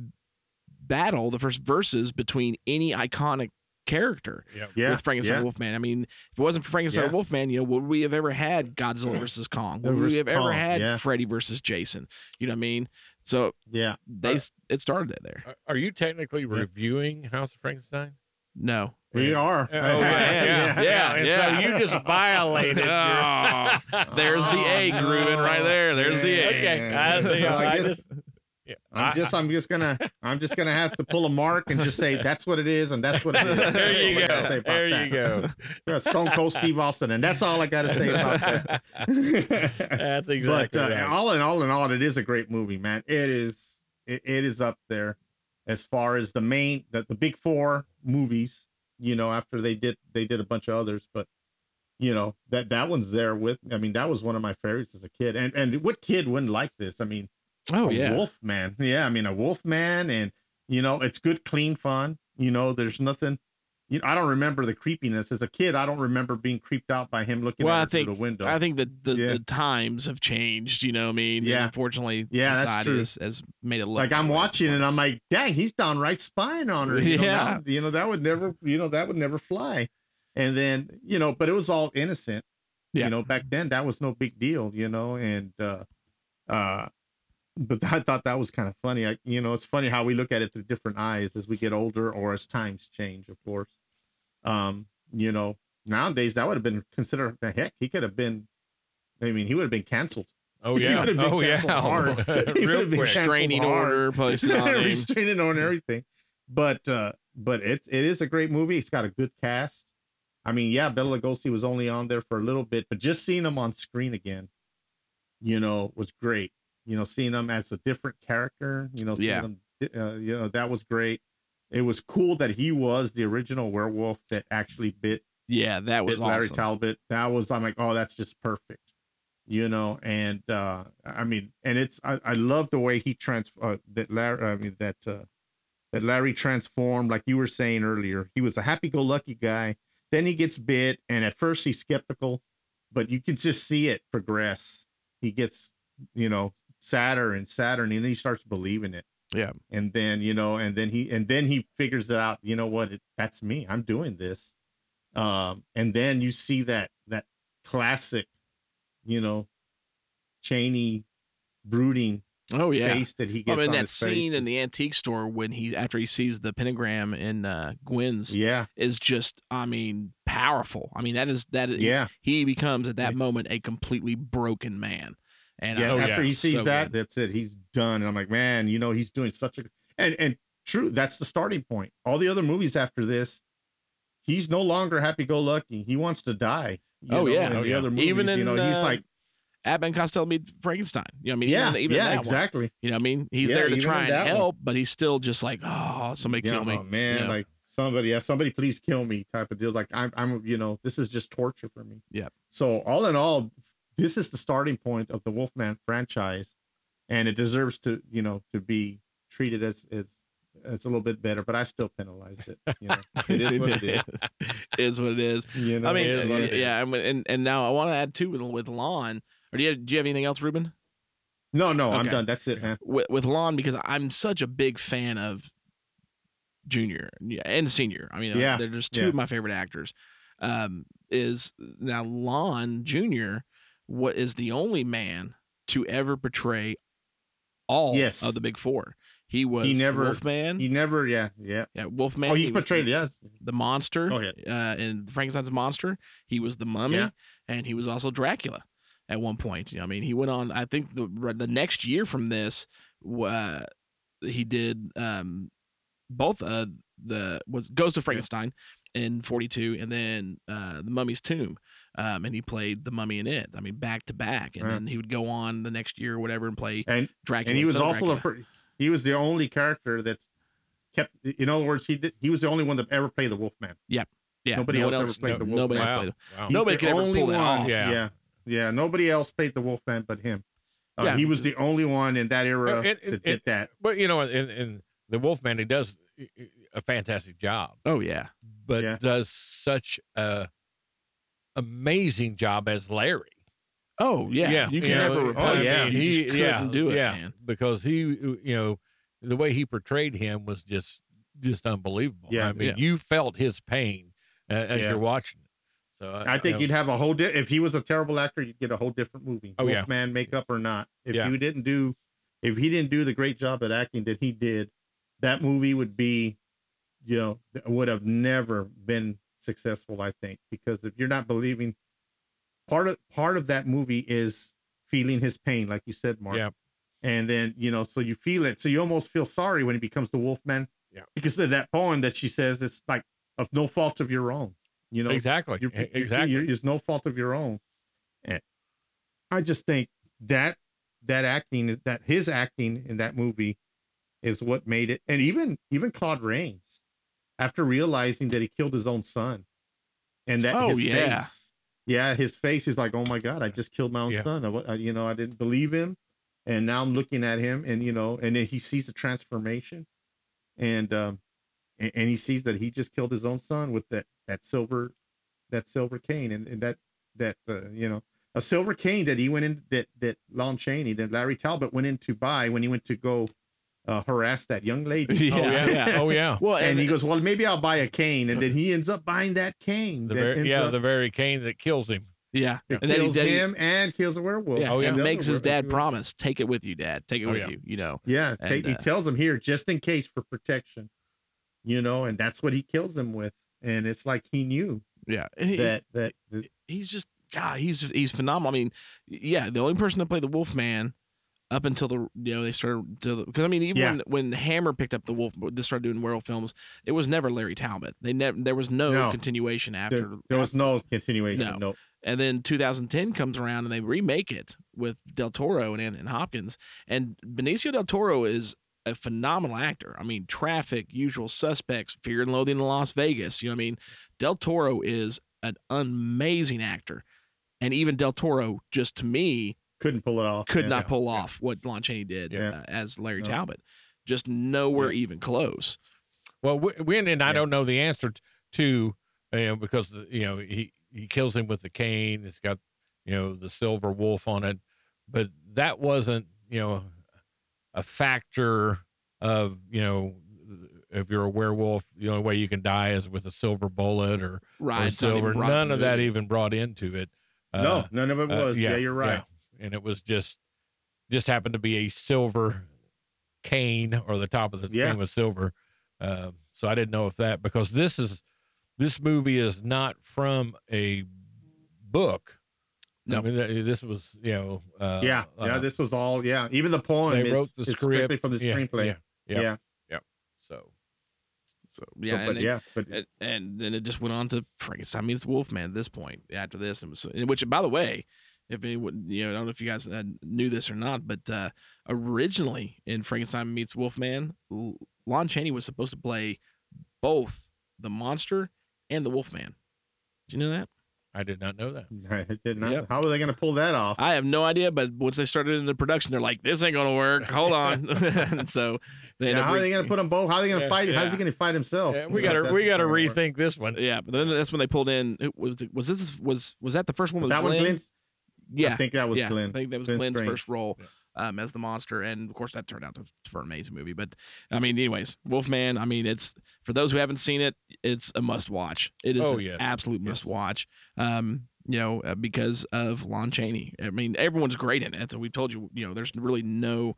Speaker 5: battle the first verses between any iconic character
Speaker 6: Yeah.
Speaker 7: Yeah,
Speaker 5: with Frankenstein
Speaker 7: yeah.
Speaker 5: Wolfman. I mean, if it wasn't for Frankenstein
Speaker 7: Yeah.
Speaker 5: Wolfman, you know, would we have ever had Godzilla *clears throat* versus Kong? Would we
Speaker 7: Versus
Speaker 5: have ever had
Speaker 7: yeah.
Speaker 5: Freddy versus Jason? You know what I mean? So
Speaker 7: Yeah,
Speaker 5: they it started it there.
Speaker 6: Are- Are you technically reviewing House of Frankenstein?
Speaker 5: No.
Speaker 7: We are.
Speaker 6: Oh, yeah, *laughs* yeah,
Speaker 5: Yeah,
Speaker 6: And
Speaker 5: yeah.
Speaker 6: So you just violated. *laughs* your-
Speaker 5: Oh, there's the A grooving right there. There's the A.
Speaker 6: Okay, I, think
Speaker 7: Well, I
Speaker 6: I
Speaker 7: guess-
Speaker 6: just, yeah,
Speaker 7: I'm just I'm just gonna I'm just gonna have to pull a mark and just say that's what it is and that's what it is. *laughs*
Speaker 6: There you
Speaker 7: That's all I gotta say
Speaker 6: go. There
Speaker 7: that.
Speaker 6: you go.
Speaker 7: Yeah, Stone Cold Steve Austin, and that's all I got to say about that.
Speaker 6: That's exactly
Speaker 7: but uh,
Speaker 6: right.
Speaker 7: all in all, in all, it is a great movie, man. It is it, it is up there as far as the main the, the big four movies. You know, after they did they did a bunch of others, but you know that that one's there with. I mean, that was one of my favorites as a kid. And and what kid wouldn't like this? I mean,
Speaker 5: Oh
Speaker 7: a
Speaker 5: yeah.
Speaker 7: wolf man yeah i mean a wolf man and you know it's good clean fun you know there's nothing you know i don't remember the creepiness as a kid i don't remember being creeped out by him looking
Speaker 5: Well, I
Speaker 7: her through
Speaker 5: think
Speaker 7: the window
Speaker 5: I think that the,
Speaker 7: Yeah.
Speaker 5: the times have changed. You know, what I mean, And
Speaker 7: Yeah.
Speaker 5: Unfortunately,
Speaker 7: Yeah, that's
Speaker 5: society
Speaker 7: true.
Speaker 5: has, has made it look
Speaker 7: like i'm watching and i'm like dang he's downright spying on her *laughs* you know,
Speaker 5: Yeah.
Speaker 7: that, you know that would never you know that would never fly and then you know but it was all innocent
Speaker 5: Yeah.
Speaker 7: you know back then that was no big deal you know and uh uh but i thought that was kind of funny I, you know it's funny how we look at it through different eyes as we get older or as times change of course um you know nowadays that would have been considered heck he could have been i mean he would have been canceled
Speaker 6: oh *laughs*
Speaker 7: he
Speaker 6: yeah.
Speaker 7: would have been
Speaker 6: Oh yeah.
Speaker 7: hard. *laughs* He
Speaker 6: Real
Speaker 7: would have been
Speaker 6: quick.
Speaker 5: Restraining
Speaker 7: hard.
Speaker 5: order placed on *laughs*
Speaker 7: restraining order and everything. But uh but it it is a great movie. It's got a good cast. I mean, yeah, Bela Lugosi was only on there for a little bit, but just seeing him on screen again, you know, was great. You know, seeing him as a different character, you know,
Speaker 5: Yeah.
Speaker 7: him, uh, you know, that was great. It was cool that he was the original werewolf that actually bit
Speaker 5: Yeah, that was
Speaker 7: Larry
Speaker 5: awesome.
Speaker 7: Talbot. That was I'm like, oh, that's just perfect, you know. And uh I mean, and it's I, I love the way he trans uh, that Larry. I mean that uh that Larry transformed, like you were saying earlier. He was a happy-go-lucky guy. Then he gets bit, and at first he's skeptical, but you can just see it progress. He gets, you know, sadder and sadder, and then he starts believing it
Speaker 5: Yeah.
Speaker 7: and then you know and then he and then he figures it out you know what it, that's me i'm doing this um and then you see that that classic you know Chaney brooding
Speaker 5: Oh yeah.
Speaker 7: face that he
Speaker 5: I mean that scene
Speaker 7: face.
Speaker 5: in the antique store when he after he sees the pentagram in uh, Gwen's
Speaker 7: yeah
Speaker 5: is just I mean powerful. I mean that is that is-
Speaker 7: yeah
Speaker 5: he becomes at that moment a completely broken man. And
Speaker 7: yeah
Speaker 5: I,
Speaker 7: after he sees
Speaker 5: so
Speaker 7: that
Speaker 5: good.
Speaker 7: that's it he's done and i'm like man you know he's doing such a and and true that's the starting point all the other movies after this he's no longer happy-go-lucky he wants to die you
Speaker 5: Oh,
Speaker 7: know,
Speaker 5: yeah.
Speaker 7: in
Speaker 5: Oh,
Speaker 7: the
Speaker 5: yeah.
Speaker 7: other movies
Speaker 5: Even in,
Speaker 7: you know
Speaker 5: in,
Speaker 7: he's
Speaker 5: uh,
Speaker 7: like
Speaker 5: Abbott and Costello meet Frankenstein. You know, what I mean,
Speaker 7: yeah
Speaker 5: even, even
Speaker 7: yeah
Speaker 5: that one.
Speaker 7: exactly
Speaker 5: You know, what I mean, he's
Speaker 7: Yeah,
Speaker 5: there to try and
Speaker 7: that one.
Speaker 5: help, but he's still just like, oh, somebody
Speaker 7: Yeah,
Speaker 5: kill me.
Speaker 7: oh, man,
Speaker 5: you know?
Speaker 7: like somebody, yeah, somebody please kill me type of deal. Like I'm, I'm, you know, this is just torture for me.
Speaker 5: Yeah.
Speaker 7: So all in all, this is the starting point of the Wolfman franchise, and it deserves to, you know, to be treated as as it's a little bit better. But I still penalized it. You know, *laughs* it is what it is.
Speaker 5: is what it is.
Speaker 7: You know,
Speaker 5: I mean,
Speaker 7: it is what it is.
Speaker 5: yeah, and, and now I want to add too with with Lon. Or do you have, do you have anything else, Ruben?
Speaker 7: No, no, I'm done. That's it, man.
Speaker 5: With, with Lon because I'm such a big fan of Junior and Senior. I mean, uh,
Speaker 7: Yeah,
Speaker 5: they're just two
Speaker 7: yeah.
Speaker 5: of my favorite actors. Um, is now Lon Junior. What is the only man to ever portray all
Speaker 7: Yes.
Speaker 5: of the big four? He was
Speaker 7: He never-
Speaker 5: Wolfman.
Speaker 7: He never, yeah, yeah.
Speaker 5: yeah, Wolfman.
Speaker 7: Oh, he
Speaker 5: the-
Speaker 7: portrayed, yes.
Speaker 5: the monster
Speaker 7: Go ahead.
Speaker 5: uh, in Frankenstein's monster. He was the mummy,
Speaker 7: Yeah.
Speaker 5: and he was also Dracula at one point. You know, I mean, he went on. I think the the next year from this, uh, he did um, both. Uh, the was Ghost of Frankenstein in '42, and then uh, the Mummy's Tomb. Um, and he played the mummy in it. I mean, back to back, and
Speaker 7: Yeah.
Speaker 5: then he would go on the next year or whatever and play
Speaker 7: And
Speaker 5: Dracula.
Speaker 7: and he was
Speaker 5: Son of
Speaker 7: also the
Speaker 5: Dracula.
Speaker 7: fir- he was the only character that's kept. In other words, he did. He was the only one that ever played the Wolfman.
Speaker 5: Yep. Yeah,
Speaker 7: Nobody
Speaker 5: no one
Speaker 7: else ever played
Speaker 6: no-
Speaker 7: the Wolfman.
Speaker 5: Nobody else
Speaker 6: Wow.
Speaker 5: played. it.
Speaker 6: Wow.
Speaker 5: Nobody
Speaker 7: the
Speaker 5: could ever
Speaker 7: only
Speaker 5: pull that
Speaker 7: one.
Speaker 5: off.
Speaker 6: Yeah.
Speaker 7: yeah, yeah. Nobody else played the Wolfman but him. Uh,
Speaker 5: Yeah,
Speaker 7: he was the only one in that era
Speaker 6: It- it-
Speaker 7: that did
Speaker 6: it-
Speaker 7: that.
Speaker 6: But you know, in, in the Wolfman, he does a fantastic job,
Speaker 5: Oh yeah.
Speaker 6: but
Speaker 7: Yeah.
Speaker 6: does such a amazing job as Larry.
Speaker 5: Oh yeah. yeah. You can
Speaker 6: know,
Speaker 5: never
Speaker 7: oh,
Speaker 5: replace
Speaker 7: yeah.
Speaker 5: it. You
Speaker 6: he
Speaker 5: couldn't
Speaker 6: yeah,
Speaker 5: do it,
Speaker 6: yeah,
Speaker 5: man.
Speaker 6: because he, you know, the way he portrayed him was just just unbelievable.
Speaker 7: Yeah,
Speaker 6: I mean,
Speaker 5: yeah.
Speaker 6: you felt his pain uh, as
Speaker 7: Yeah.
Speaker 6: you're watching it. So uh,
Speaker 7: I think
Speaker 6: you know,
Speaker 7: you'd have a whole. Di- if he was a terrible actor, you'd get a whole different movie.
Speaker 6: Oh, yeah.
Speaker 7: Wolfman makeup or not. If
Speaker 6: Yeah.
Speaker 7: he didn't do, if he didn't do the great job at acting that he did, that movie would be you know, would have never been successful. I think because if you're not believing, part of part of that movie is feeling his pain, like you said, Mark.
Speaker 6: Yeah.
Speaker 7: And then you know, so you feel it, so you almost feel sorry when he becomes the Wolfman.
Speaker 6: Yeah.
Speaker 7: Because of that poem that she says, it's like of no fault of your own. You know,
Speaker 6: exactly.
Speaker 7: you're,
Speaker 6: exactly.
Speaker 7: you're- it's no fault of your own. And I just think that that acting that his acting in that movie is what made it. And even even Claude Rains, after realizing that he killed his own son, and that
Speaker 5: Oh,
Speaker 7: his
Speaker 5: yeah.
Speaker 7: face, yeah, his face is like, oh my god, I just killed my own
Speaker 6: Yeah.
Speaker 7: son. I, I- you know, I didn't believe him, and now I'm looking at him, and you know, and then he sees the transformation, and um, and, and he sees that he just killed his own son with that that silver that silver cane and, and that that uh, you know a silver cane that he went in that that Lon Chaney that Larry Talbot went in to buy when he went to go uh, harass that young lady. *laughs*
Speaker 5: Yeah.
Speaker 6: Oh yeah. *laughs* Oh yeah.
Speaker 5: Well,
Speaker 7: and,
Speaker 5: and,
Speaker 7: he goes, well, maybe I'll buy a cane, and then he ends up buying that cane.
Speaker 6: The
Speaker 7: that
Speaker 6: very, yeah,
Speaker 7: up-
Speaker 6: the very cane that kills him.
Speaker 5: yeah,
Speaker 7: that
Speaker 5: and then he,
Speaker 7: kills
Speaker 5: then he-
Speaker 7: him and kills a werewolf.
Speaker 5: yeah,
Speaker 6: Oh, yeah.
Speaker 5: and makes his dad
Speaker 7: werewolf.
Speaker 5: promise, take it with you, dad, take it
Speaker 6: Oh,
Speaker 5: with
Speaker 6: yeah.
Speaker 5: you. You know,
Speaker 7: Yeah,
Speaker 5: And,
Speaker 7: take, he
Speaker 5: uh,
Speaker 7: tells him here just in case for protection, you know, and that's what he kills him with. And it's like he knew
Speaker 5: yeah, And he-
Speaker 7: that that, that
Speaker 5: he's just God. He's he's phenomenal. I mean, yeah, the only person that played the Wolfman up until the you know they started because I mean even
Speaker 7: Yeah.
Speaker 5: when when Hammer picked up the Wolf, they started doing werewolf films. It was never Larry Talbot. They never there was no,
Speaker 7: No.
Speaker 5: continuation after.
Speaker 7: there, there was no continuation.
Speaker 5: No.
Speaker 7: No.
Speaker 5: And then 2010 comes around and they remake it with Del Toro and Anthony Hopkins. And Benicio Del Toro is a phenomenal actor. I mean, Traffic, Usual Suspects, Fear and Loathing in Las Vegas. You know what I mean? Del Toro is an amazing actor. And even Del Toro, just to me,
Speaker 7: Couldn't pull it off.
Speaker 5: could
Speaker 7: yeah.
Speaker 5: not pull off what Lon Chaney did
Speaker 7: Yeah.
Speaker 5: uh, as Larry
Speaker 7: No.
Speaker 5: Talbot. Just nowhere
Speaker 7: Yeah.
Speaker 5: even close.
Speaker 6: Well, when and I
Speaker 7: Yeah.
Speaker 6: don't know the answer to, you know, because the, you know he he kills him with the cane. It's got you know the silver wolf on it, but that wasn't you know a factor of you know if you're a werewolf, the only way you can die is with a silver bullet or,
Speaker 5: Right.
Speaker 6: or
Speaker 5: it's not even
Speaker 6: silver.
Speaker 5: brought up in
Speaker 6: None of that even brought into it.
Speaker 7: No,
Speaker 6: Uh,
Speaker 7: none of it
Speaker 6: uh,
Speaker 7: was. yeah, you're right.
Speaker 6: And it was just just happened to be a silver cane or the top of the
Speaker 7: Yeah.
Speaker 6: cane was silver. Um, so I didn't know if that because this is this movie is not from a book.
Speaker 5: No.
Speaker 6: I mean this was you know uh,
Speaker 7: yeah, yeah.
Speaker 6: uh,
Speaker 7: This was all. Yeah, even the poem
Speaker 6: they
Speaker 7: is,
Speaker 6: wrote the
Speaker 7: is
Speaker 6: script
Speaker 7: from the
Speaker 6: yeah,
Speaker 7: screenplay.
Speaker 6: Yeah, yeah,
Speaker 7: Yeah.
Speaker 6: So
Speaker 5: So,
Speaker 7: Yeah,
Speaker 5: yeah.
Speaker 7: but
Speaker 5: and it-
Speaker 7: yeah, but
Speaker 5: and, and then it just went on to Frankenstein meets Wolfman at this point. After this, it was which, by the way, if anyone you know, I don't know if you guys uh, knew this or not, but uh, originally in Frankenstein meets Wolfman, L- Lon Chaney was supposed to play both the monster and the Wolfman. Did you know that?
Speaker 6: I did not know that. *laughs*
Speaker 7: I did not.
Speaker 5: Yep.
Speaker 7: How are they going to pull that off?
Speaker 5: I have no idea, but once they started into production, they're like, "This ain't gonna work. Hold on." *laughs* *laughs* and so they end
Speaker 7: Yeah,
Speaker 5: up
Speaker 7: how are they going to put them both? How are they going to
Speaker 6: Yeah,
Speaker 7: fight? How's he going to fight himself?
Speaker 6: Yeah, we got to we got to
Speaker 7: not gonna work.
Speaker 6: rethink this one.
Speaker 5: Yeah, but then that's when they pulled in. It was was this was was that the first one with
Speaker 7: That one,
Speaker 5: Glenn?
Speaker 7: Glenn's.
Speaker 5: Yeah,
Speaker 7: I think that was
Speaker 5: yeah,
Speaker 7: Glenn.
Speaker 5: I think that was
Speaker 7: Glenn
Speaker 5: Glenn's
Speaker 7: Strange.
Speaker 5: first role um, as the monster, and of course that turned out to, for an amazing movie. But I mean, anyways, Wolfman. I mean, it's for those who haven't seen it, it's a must watch. It is
Speaker 6: Oh,
Speaker 5: an
Speaker 6: yes.
Speaker 5: absolute
Speaker 6: Yes.
Speaker 5: must watch. Um, you know, uh, because of Lon Chaney. I mean, everyone's great in it. So we've told you, you know, there's really no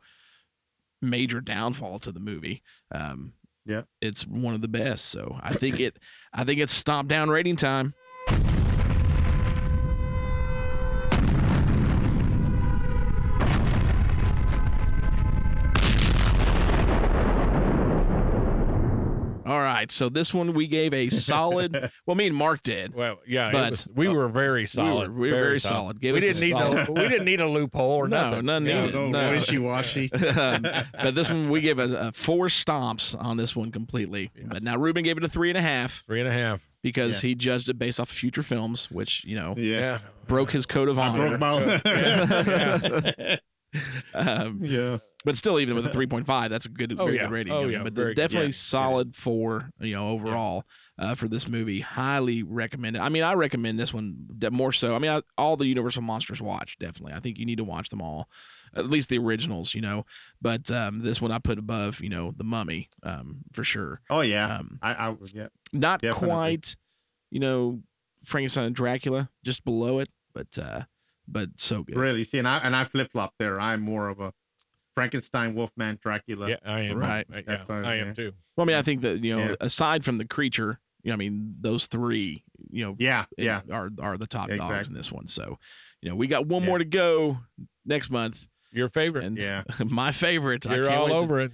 Speaker 5: major downfall to the movie. Um,
Speaker 7: Yeah.
Speaker 5: it's one of the best. So I think it, I think it's stomp down rating time. Right, so this one we gave a solid. *laughs* well, me and Mark did.
Speaker 6: Well, yeah,
Speaker 5: But,
Speaker 6: was- we
Speaker 5: uh,
Speaker 6: were very solid.
Speaker 5: we were very solid. Give
Speaker 6: we
Speaker 5: us
Speaker 6: didn't need
Speaker 5: solid.
Speaker 6: no *laughs* we didn't need a loophole or
Speaker 5: No,
Speaker 6: nothing.
Speaker 5: none
Speaker 6: Yeah,
Speaker 5: needed.
Speaker 7: No,
Speaker 5: No.
Speaker 7: wishy-washy. *laughs*
Speaker 5: um, but this one we give a, a four stomps on this one completely. But now Ruben gave it a three and a half
Speaker 6: Three and a half.
Speaker 5: because he judged it based off future films, which you know
Speaker 7: Yeah.
Speaker 6: Yeah.
Speaker 5: broke his code of
Speaker 7: I
Speaker 5: honor.
Speaker 7: broke my *laughs*
Speaker 5: um,
Speaker 7: Yeah.
Speaker 5: but still, even with a three point five, that's a good,
Speaker 6: Oh,
Speaker 5: very
Speaker 6: yeah.
Speaker 5: good rating.
Speaker 6: Oh, yeah.
Speaker 5: but
Speaker 6: Very good.
Speaker 5: definitely
Speaker 7: Yeah.
Speaker 5: solid four. You know, overall uh, for this movie, highly recommend it. I mean, I recommend this one more so. I mean, I, all the Universal monsters watch definitely. I think you need to watch them all, at least the originals. You know, but um, this one I put above. You know, the Mummy um, for sure.
Speaker 7: Oh yeah.
Speaker 5: Um,
Speaker 7: I, I yeah.
Speaker 5: not
Speaker 7: Definitely.
Speaker 5: quite, you know, Frankenstein and Dracula, just below it, but uh, but so good.
Speaker 7: Really. See, and I and I flip flop there. I'm more of a Frankenstein, Wolfman, Dracula.
Speaker 6: Yeah, I am.
Speaker 5: Right.
Speaker 6: Yeah,
Speaker 7: That's what-
Speaker 6: I am too.
Speaker 5: Well, I mean, I think that you know,
Speaker 7: Yeah.
Speaker 5: aside from the creature, you know, I mean, those three, you know,
Speaker 7: Yeah,
Speaker 5: it-
Speaker 7: yeah.
Speaker 5: are are the top dogs in this one. So, you know, we got one
Speaker 7: Yeah.
Speaker 5: more to go next month,
Speaker 6: Your favorite.
Speaker 5: and
Speaker 7: Yeah. *laughs*
Speaker 5: my favorite.
Speaker 6: You're
Speaker 5: can't
Speaker 6: all
Speaker 5: wait to-
Speaker 6: over it.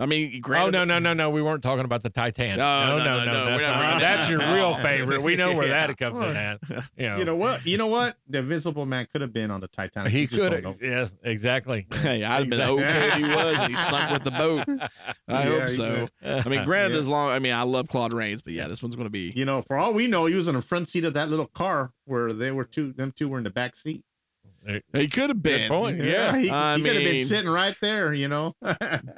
Speaker 5: I mean,
Speaker 6: Oh no no no no! We weren't talking about the Titanic.
Speaker 5: No,
Speaker 6: no
Speaker 5: no,
Speaker 6: no
Speaker 5: no,
Speaker 6: no.
Speaker 5: no,
Speaker 6: That's,
Speaker 5: not-
Speaker 6: not- that's your real *laughs* favorite. We know where *laughs*
Speaker 7: Yeah.
Speaker 6: that comes in at. You know,
Speaker 7: You know what? You know what? The Invisible Man could have been on the Titanic.
Speaker 6: he could have. Yes, exactly. *laughs*
Speaker 5: Hey, I'd have been okay if he was, he sunk with the boat. I
Speaker 7: Yeah,
Speaker 5: hope so. I mean, granted,
Speaker 7: Yeah.
Speaker 5: as long, I mean, I love Claude Rains, but yeah, this one's going to be.
Speaker 7: You know, for all we know, he was in the front seat of that little car where they were two. Them two were in the back seat.
Speaker 5: He could have been.
Speaker 6: point. Yeah.
Speaker 7: he, he could have been sitting right there. You know. *laughs*